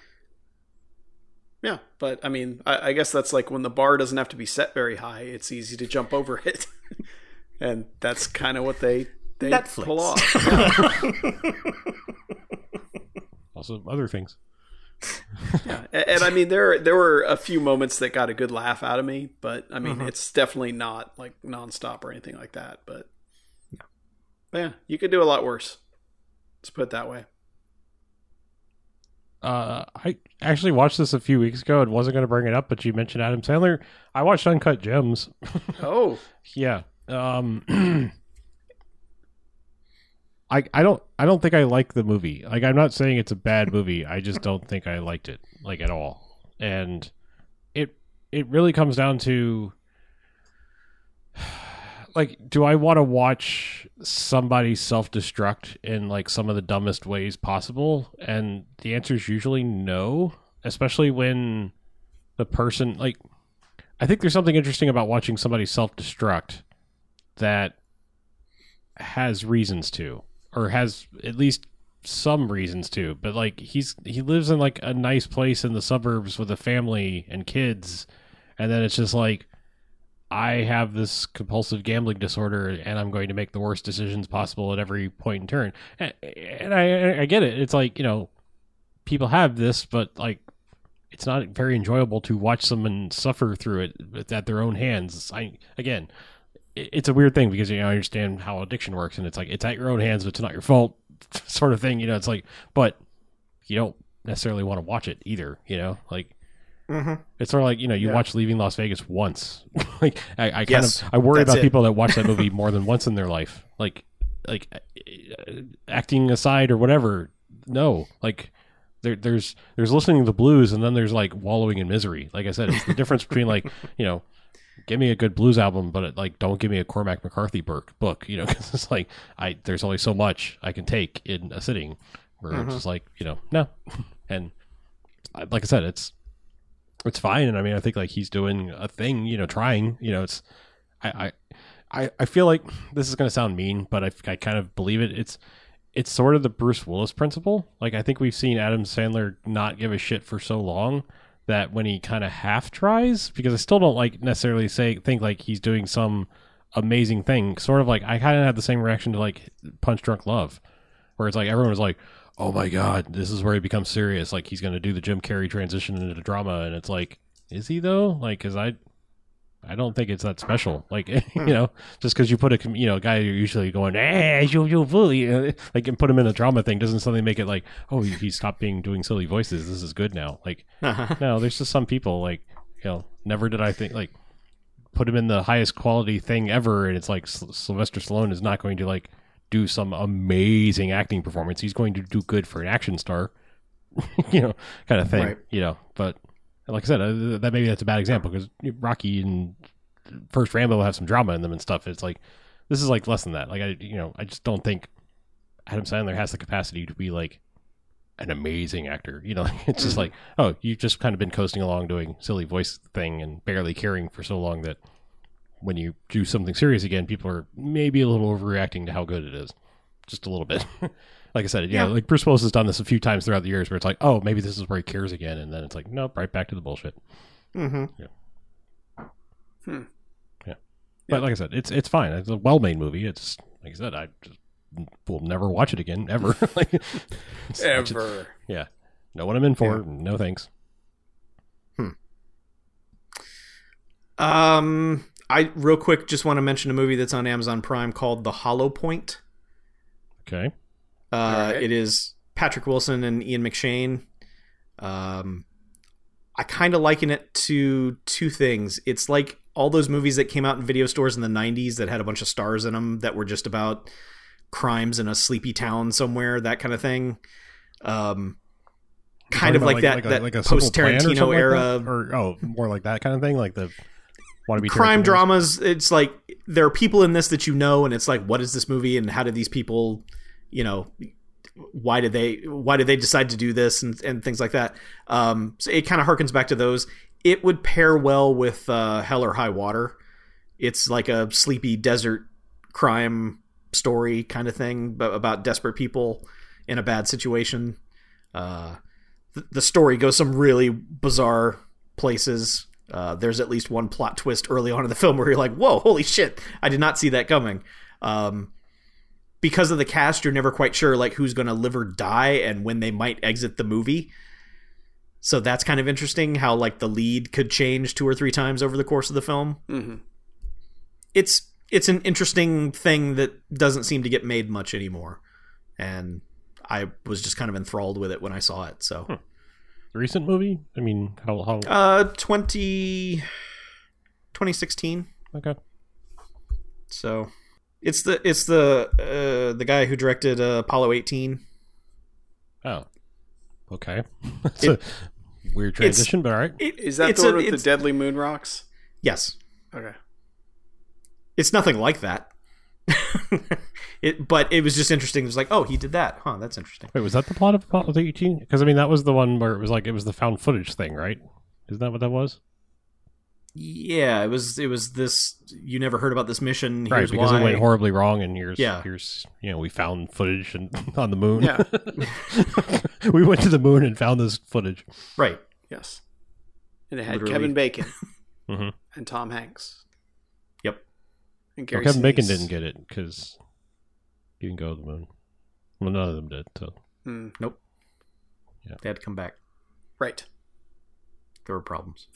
yeah but i mean I, I guess that's like when the bar doesn't have to be set very high it's easy to jump over it and that's kind of what they they Netflix. pull off Also, other things. Yeah, and, and I mean there there were a few moments that got a good laugh out of me, but I mean Mhm. it's definitely not like nonstop or anything like that. But But yeah, you could do a lot worse. Let's put it that way. Uh, I actually watched this a few weeks ago and wasn't going to bring it up, but you mentioned Adam Sandler. I watched Uncut Gems. Oh, yeah. Um, I I don't I don't think I like the movie. Like I'm not saying it's a bad movie. I just don't think I liked it like at all. And it it really comes down to like do I want to watch somebody self-destruct in like some of the dumbest ways possible? And the answer is usually no, especially when the person like I think there's something interesting about watching somebody self-destruct that has reasons to or has at least some reasons to but like he's he lives in like a nice place in the suburbs with a family and kids and then it's just like I have this compulsive gambling disorder and I'm going to make the worst decisions possible at every point in turn. And, and I, I get it. It's like, you know, people have this, but like, it's not very enjoyable to watch someone suffer through it at their own hands. I, again, it's a weird thing because, you know, I understand how addiction works and it's like, it's at your own hands, but it's not your fault sort of thing. You know, it's like, but you don't necessarily want to watch it either, you know, like, Mm-hmm. it's sort of like you know you Yeah. watch Leaving Las Vegas once. like I, I kind Yes, of I worry about it. people that watch that movie more than once in their life. Like like uh, acting aside or whatever. No, like there, there's there's listening to the blues and then there's like wallowing in misery. Like I said, it's the difference between like you know. Give me a good blues album, but it, like don't give me a Cormac McCarthy book. Book, you know, because it's like I there's only so much I can take in a sitting. Where Mm-hmm. it's just like you know no, and I- like I said, it's it's fine and i mean i think like he's doing a thing you know trying you know it's i i i, I feel like this is going to sound mean but I, I kind of believe it it's it's sort of the bruce willis principle like i think we've seen adam sandler not give a shit for so long that when he kind of half tries because i still don't like necessarily say think like he's doing some amazing thing sort of like i kind of had the same reaction to like punch drunk love where it's like everyone was like oh my god, this is where he becomes serious. Like he's going to do the Jim Carrey transition into drama, and it's like, is he though? Like, because I, I don't think it's that special. Like, you know, just because you put a you know a guy you're usually going, eh, you you bully, like, and put him in a drama thing doesn't suddenly make it like, oh, he, stopped being doing silly voices. This is good now. Like, no, there's just some people like, you know, never did I think like put him in the highest quality thing ever, and it's like Syl- Sylvester Stallone is not going to like do some amazing acting performance. He's going to do good for an action star, you know, kind of thing, Right. you know. But like I said, uh, that maybe that's a bad example because Rocky and first Rambo have some drama in them and stuff. It's like this is like less than that. Like I, you know, I just don't think Adam Sandler has the capacity to be like an amazing actor. You know, it's just like, oh, you've just kind of been coasting along doing silly voice thing and barely caring for so long that when you do something serious again, people are maybe a little overreacting to how good it is. Just a little bit. like I said, yeah, Yeah. like Bruce Willis has done this a few times throughout the years where it's like, oh, maybe this is where he cares again. And then it's like, nope, right back to the bullshit. Mm-hmm. yeah But like I said, it's it's fine. It's a well made movie. It's like I said, I just will never watch it again ever. like, Ever. yeah. Know what I'm in for. No thanks. Um, I real quick just want to mention a movie that's on Amazon Prime called The Hollow Point. Okay. Uh, Alright. It is Patrick Wilson and Ian McShane. Um, I kind of liken it to two things. It's like all those movies that came out in video stores in the '90s that had a bunch of stars in them that were just about crimes in a sleepy town somewhere, that kind of thing. Um, kind of like, that like, that post Tarantino era or oh, more like that kind of thing, like the want to be crime dramas it's like there are people in this that you know and it's like what is this movie and how did these people you know why did they why did they decide to do this and, and things like that um so it kind of harkens back to those it would pair well with uh hell or high water it's like a sleepy desert crime story kind of thing but about desperate people in a bad situation uh th- the story goes some really bizarre places uh, there's at least one plot twist early on in the film where you're like, "Whoa, holy shit! I did not see that coming." Um, because of the cast, you're never quite sure like who's going to live or die and when they might exit the movie. So that's kind of interesting how like the lead could change two or three times over the course of the film. hmm It's it's an interesting thing that doesn't seem to get made much anymore, and I was just kind of enthralled with it when I saw it. So. recent movie. I mean, how how Uh, 20, 2016. okay. So it's the it's the uh, the guy who directed uh, Apollo 18. Oh, okay. That's a weird transition, but all right. It- Is that it's the a- one with the deadly moon rocks? Yes, Okay. it's nothing like that. it, but it was just interesting. It was like, oh, he did that, huh? That's interesting. Wait, was that the plot of Apollo 18? Because I mean, that was the one where it was like it was the found footage thing, right? Isn't that what that was? Yeah, it was. It was this. You never heard about this mission. right, because why. it went horribly wrong, and here's Yeah. here's you know we found footage and on the moon. Yeah. we went to the moon and found this footage. Right. Yes. And it had Literally. Kevin Bacon Mhm. and Tom Hanks. Yep. And Well, Gary Kevin Bacon didn't get it because he didn't go to the moon. Well, none of them did. So Hmm, They had to come back. right. There were problems.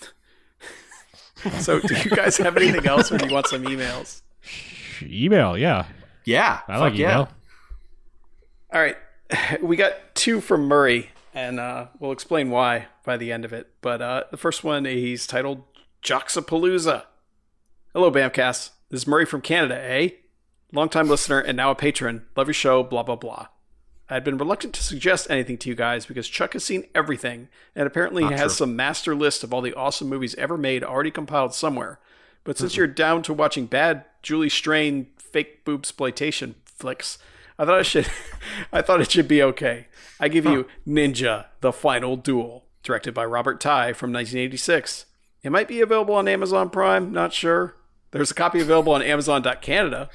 So, do you guys have anything else, or do you want some emails? email, yeah, Yeah, I like yeah. email. All right, we got two from Murray, and uh, we'll explain why by the end of it. But uh, the first one, he's titled Joxapalooza. Hello, Bamfcast. This is Murray from Canada, eh? Longtime listener and now a patron. Love your show, blah, blah, blah. I had been reluctant to suggest anything to you guys because Chuck has seen everything and apparently Not has true. some master list of all the awesome movies ever made already compiled somewhere. But since you're down to watching bad Julie Strain fake boob exploitation flicks, I thought I should I thought it should be okay. I give you Ninja: The Final Duel, directed by Robert Tai from 1986. It might be available on Amazon Prime, not sure. There's a copy available on Amazon.Canada.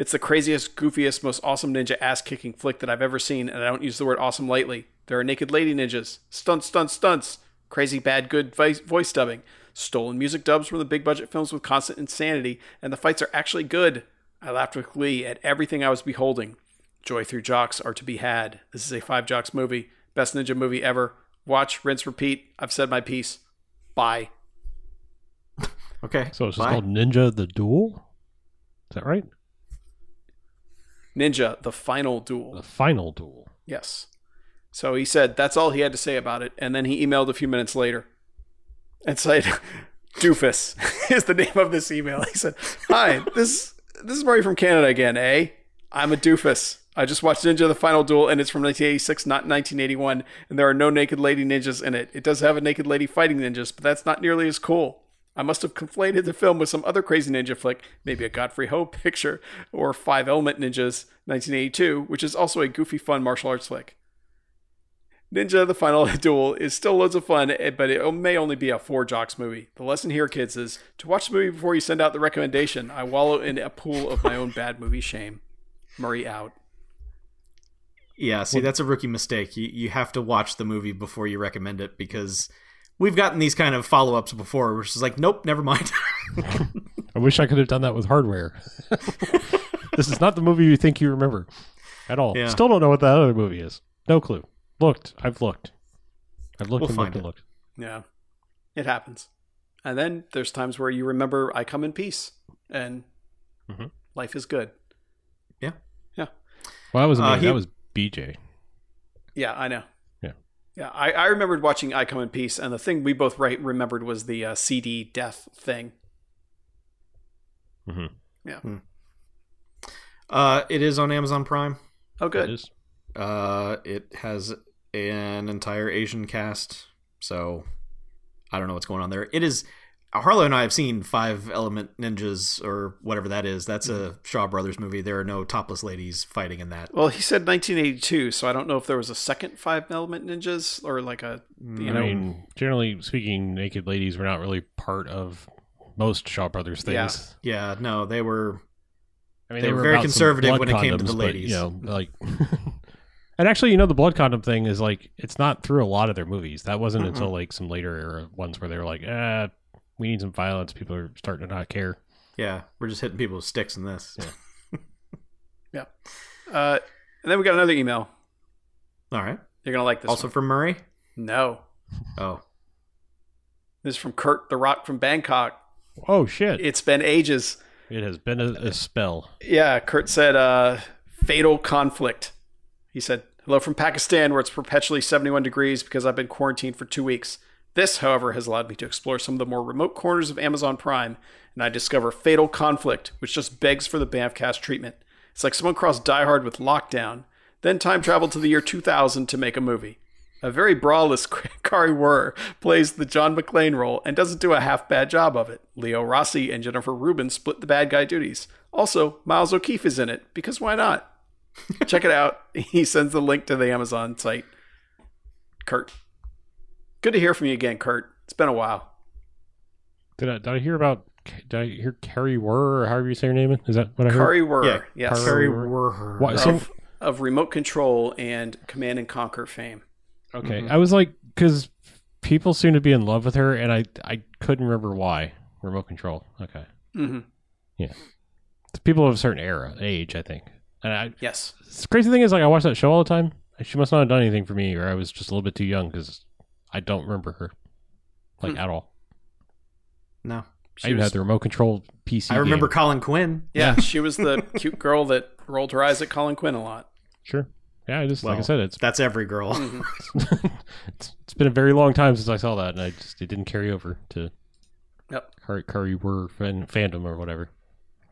It's the craziest, goofiest, most awesome ninja ass kicking flick that I've ever seen, and I don't use the word awesome lightly. There are naked lady ninjas, stunts, stunts, stunts, crazy bad good voice, voice dubbing, stolen music dubs from the big budget films with constant insanity, and the fights are actually good. I laughed with glee at everything I was beholding. Joy through jocks are to be had. This is a five jocks movie. Best ninja movie ever. Watch, rinse, repeat. I've said my piece. Bye. Okay. So it's called Ninja the Duel. Is that right? Ninja, the final duel. The final duel. Yes. So he said that's all he had to say about it, and then he emailed a few minutes later and said, "Doofus is the name of this email." He said, "Hi, this this is Murray from Canada again. Eh? I'm a doofus. I just watched Ninja: The Final Duel, and it's from 1986, not 1981, and there are no naked lady ninjas in it. It does have a naked lady fighting ninjas, but that's not nearly as cool." I must have conflated the film with some other crazy ninja flick, maybe a Godfrey Ho picture, or Five Element Ninjas, 1982, which is also a goofy, fun martial arts flick. Ninja the Final Duel is still loads of fun, eh, but it may only be a four jocks movie. The lesson here, kids, is to watch the movie before you send out the recommendation. I wallow in a pool of my own bad movie shame. Murray out. Yeah, see, that's a rookie mistake. You you have to watch the movie before you recommend it because we've gotten these kind of follow ups before, which is like, nope, never mind. I wish I could have done that with hardware. this is not the movie you think you remember at all. Yeah. Still don't know what that other movie is. No clue. Looked. I've looked. I've looked We'll and find looked and looked. Yeah, it happens. And then there's times where you remember I come in peace and Mhm. life is good. yeah. Yeah. Well, that wasn't Uh, he- That was BJ. Yeah, I know. Yeah. Yeah, I, I remembered watching I Come in Peace, and the thing we both right remembered was the uh, CD death thing. Mm-hmm. Yeah. Uh, it is on Amazon Prime. Oh, good. is. Uh, it has an entire Asian cast, so I don't know what's going on there. It is. Harlow and I have seen Five Element Ninjas or whatever that is. That's a Shaw Brothers movie. There are no topless ladies fighting in that. Well, he said 1982, so I don't know if there was a second Five Element Ninjas or like a you I know. mean, generally speaking, naked ladies were not really part of most Shaw Brothers things. Yeah, no, they were. I mean, They were very conservative blood when it came to the condoms, but, ladies. you know, like, and actually, you know, the blood condom thing is like it's not through a lot of their movies. That wasn't Mm-mm. until like some later era ones where they were like, ah, we need some violence. People are starting to not care. Yeah, we're just hitting people with sticks in this. Yeah. Uh, and then we got another email. All right. You're gonna like this. also one. from Murray. no, Oh, this is from Kurt the Rock from Bangkok. Oh shit! It's been ages. It has been a, a spell. Yeah, Kurt said, uh, fatal conflict. He said, hello from Pakistan, where it's perpetually 71 degrees because I've been quarantined for two weeks. This, however, has allowed me to explore some of the more remote corners of Amazon Prime, and I discover Fatal Conflict, which just begs for the Bamfcast treatment. It's like someone crossed Die Hard with Lockdown, then time traveled to the year 2000 to make a movie. A very brawless Kari Wuhrer plays the John McClane role and doesn't do a half bad job of it. Leo Rossi and Jennifer Rubin split the bad guy duties. Also, Miles O'Keeffe is in it because why not? Check it out. He sends the link to the Amazon site. Kurt, good to hear from you again, Kurt. It's been a while. Did I, did I hear about? Did I hear Kari Wuhrer or however you say her name? Is that what I heard? Kari Wuhrer, yeah. yes, Kari Wuhrer. were Why- so- of, of Remote Control and Command and Conquer fame. Okay, Mhm. I was like, because people seem to be in love with her, and I I couldn't remember why. Remote control. Okay. hmm It's people of a certain era, age, I think. And I, Yes. the crazy thing is, like, I watch that show all the time. She must not have done anything for me, or I was just a little bit too young because I don't remember her, like, hmm. at all. No. She I even was- had the remote control PC. I remember game. Colin Quinn. Yeah, she was the cute girl that rolled her eyes at Colin Quinn a lot. Sure. Yeah, I just like I said, it's, That's every girl. Mm-hmm. it's it's been a very long time since I saw that, and I just it didn't carry over to Yep. Curry Curry were fan, fandom or whatever.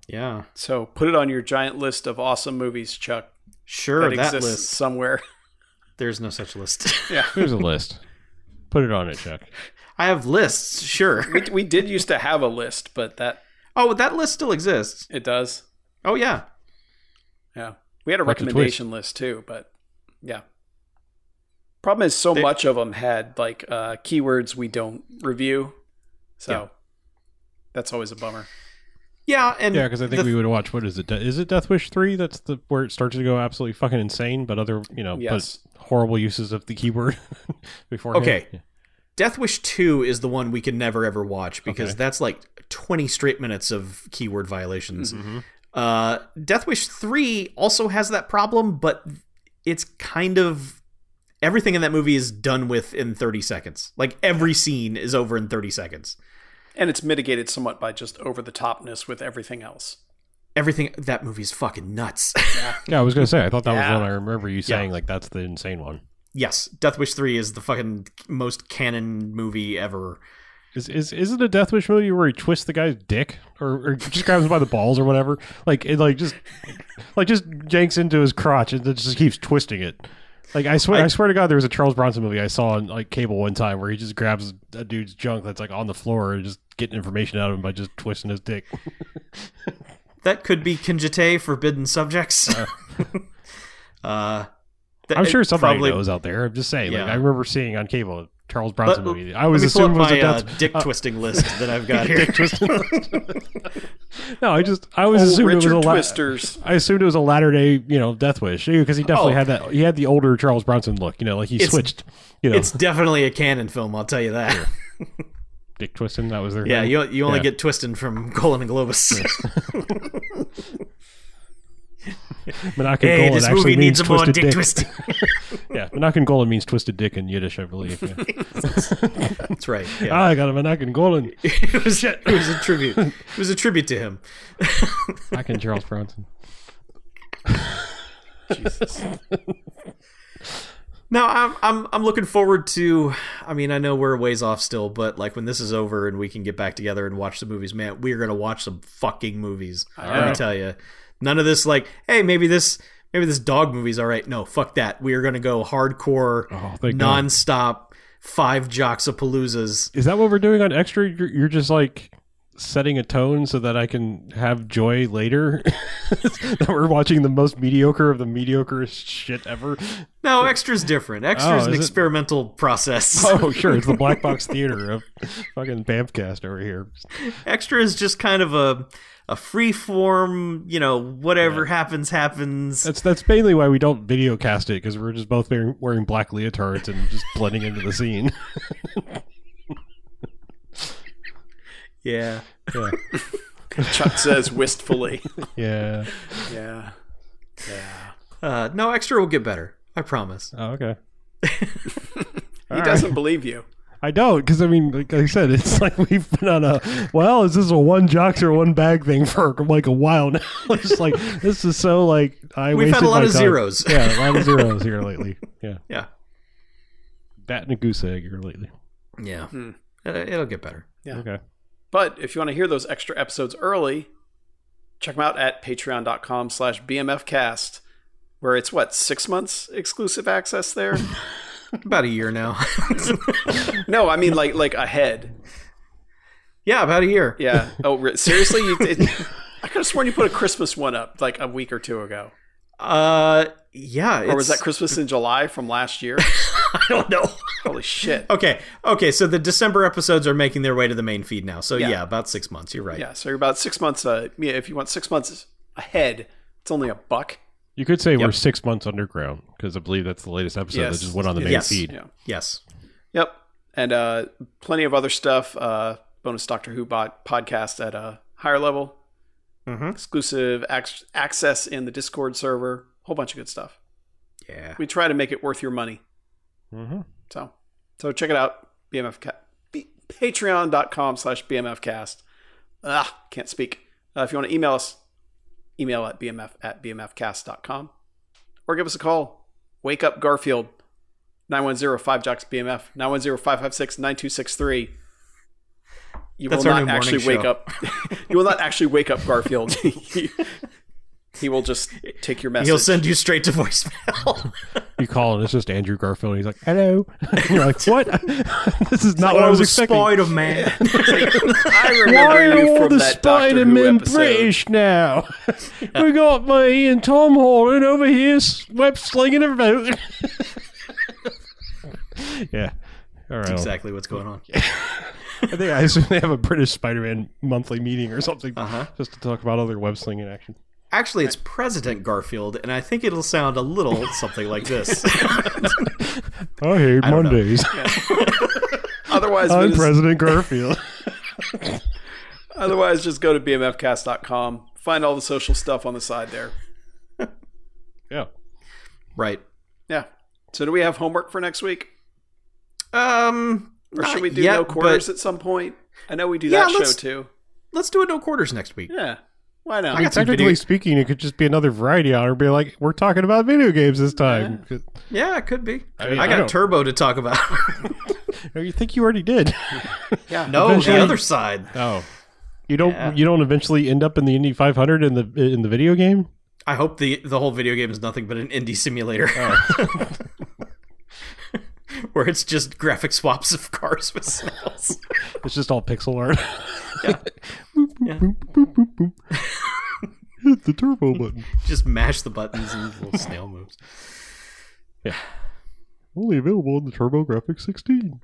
Yeah. So put it on your giant list of awesome movies, Chuck. Sure, that, that, exists list. somewhere. There's no such list. yeah. Here's a list. Put it on it, Chuck. I have lists, sure. We, we did used to have a list, but that Oh, that list still exists. it does. Oh yeah. Yeah. We had a What's the recommendation list too, but yeah. Problem is so They- much of them had like uh, keywords we don't review. So Yeah. that's always a bummer. Yeah, and Yeah, because I think we would watch. What is it? Is it Death Wish three? That's the where it starts to go absolutely fucking insane. But other, you know, Yes. but horrible uses of the keyboard before. Okay. Death Wish 2 is the one we can never ever watch because Okay. that's like 20 straight minutes of keyword violations. Mm-hmm. Uh, Death Wish 3 also has that problem, but it's kind of everything in that movie is done with in 30 seconds. Like every scene is over in 30 seconds. And it's mitigated somewhat by just over the topness with everything else. Everything that movie is fucking nuts. Yeah, I was gonna say. I thought that Yeah. was one. I remember you saying like that's the insane one. yes, Death Wish 3 is the fucking most Cannon movie ever. Is is is it a Death Wish movie where he twists the guy's dick or, or just grabs him by the balls or whatever? Like it like just like just janks into his crotch and then just keeps twisting it. Like I swear, I, swear to God, there was a Charles Bronson movie I saw on like cable one time where he just grabs a dude's junk that's like on the floor and just getting information out of him by just twisting his dick. That could be Kinjite, forbidden subjects. uh, I'm sure somebody probably- knows out there. I'm just saying. Like I remember seeing on cable Charles Bronson Let- movie. I was let me pull assuming it up was a my uh, dick twisting list that I've got here. no, I just I was Oh, assuming Richard it was a la- Twisters. I assumed it was a latter day, you know, Death Wish because he definitely Oh. had that. He had the older Charles Bronson look, you know, like he It's- switched. You know, It's definitely a Cannon film, I'll tell you that. Dick twisting. That was their Yeah, thing. you you only Yeah. get twisting from Golan and Globus. Menahem hey, Golan this actually movie means needs more twisted dick, dick. twisting. Yeah, Menahem Golan means twisted dick in Yiddish, I believe. Yeah. That's right. ah, Yeah. I got a Menahem Golan. it was it was a tribute. It was a tribute to him. Menahem Charles Bronson. Jesus. No, I'm I'm I'm looking forward to. I mean, I know we're a ways off still, but like when this is over and we can get back together and watch the movies, man, we're gonna watch some fucking movies. Let me tell you, none of this like, hey, maybe this maybe this dog movie's all right. No, fuck that. We are gonna go hardcore, Oh, thank God. nonstop, five jocks of paloozas. Is that what we're doing on Extra? You're, you're just like setting a tone so that I can have joy later. that we're watching the most mediocre of the mediocrest shit ever. No, extra's different. Oh, extra's Oh, an is it? experimental process. Oh, sure, it's the black box theater of fucking Bamfcast over here. Extra is just kind of a a free form, you know, whatever happens happens. That's that's mainly why we don't video cast it because we're just both wearing, wearing black leotards and just blending into the scene. yeah. yeah, Chuck says wistfully. yeah. Yeah. Yeah. Uh, no, extra will get better. I promise. Oh, okay. He doesn't believe you. I don't because I mean, like I said, it's like we've been on a well, is this a one jocks or one bag thing for like a while now? it's like this is so like I We've had wasted a lot of time. zeros. Yeah, a lot of zeros here lately. Yeah, Yeah. bat and a goose egg here lately. Yeah. Uh, It'll get better. Yeah. Okay. But if you want to hear those extra episodes early, check them out at patreon.com slash bmfcast, where it's what, six months exclusive access there? About a year now. no, I mean like like ahead. yeah, about a year. Yeah. Oh, seriously? You, it, I could have sworn you put a Christmas one up like a week or two ago. Uh, yeah. Or was that Christmas in July from last year? I don't know. Holy shit. Okay. Okay. So the December episodes are making their way to the main feed now. So yeah, Yeah. about six months. You're right. Yeah, so you're about six months. Uh, yeah, if you want six months ahead, it's only a buck. You could say we're six months underground because I believe that's the latest episode Yes. that just went on the main Yes. feed. Yeah. Yes. Yep. And uh, plenty of other stuff. Uh, bonus Doctor Who bot podcast at a higher level. exclusive ac- access in the Discord server, whole bunch of good stuff. Yeah. We try to make it worth your money. Mm-hmm. So, so check it out. BMF ca- B- Patreon.com slash BMFcast. Ah, can't speak. Uh, if you want to email us, email at BMF at BMFcast.com or give us a call. Wake up Garfield 910 5 Jocks BMF 910 556 9263. You That's will not actually wake up. you will not actually wake up Garfield. he will just take your message. He'll send you straight to voicemail. You call and it's just Andrew Garfield. He's like, "Hello." You're like, "What? this is not what I was expecting." Spider Man. I remember Why are you all from the that Doctor Who Spider-Man. British now? we got me and Tom Holland over here web slinging about. yeah. All right. exactly what's going on. I think I assume they have a British Spider-Man monthly meeting or something, Uh-huh. just to talk about other web slinging action. Actually, it's President Garfield, and I think it'll sound a little something like this. I hate don't know. Mondays. Otherwise, I'm visit- President Garfield. otherwise, just go to bmfcast.com. Find all the social stuff on the side there. yeah. right. Yeah. So, do we have homework for next week, Um. or not should we do yet, no quarters but at some point? I know we do Yeah, that show let's- too. Let's do it no quarters next week. Yeah. Why not? I got some Technically video- speaking, it could just be another variety hour. Be like, we're talking about video games this time. Yeah, it could be. I, mean, I got don't- Turbo to talk about. Oh, you think you already did? yeah. no, Eventually- the other side. Oh, you don't. Yeah. You don't eventually end up in the Indy 500 in the in the video game. I hope the the whole video game is nothing but an indie simulator. Oh. Where it's just graphic swaps of cars with snails. It's just all pixel art. Yeah. Hit the turbo button. just mash the buttons and little snail moves. Yeah. Only available in the TurboGrafx 16.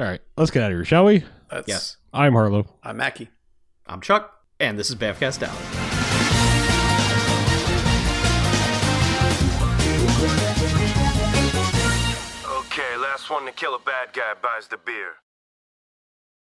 All right, let's get out of here, shall we? That's, yes. I'm Harlow. I'm Mackie. I'm Chuck, and this is Bamfcast Out. One to kill a bad guy buys the beer.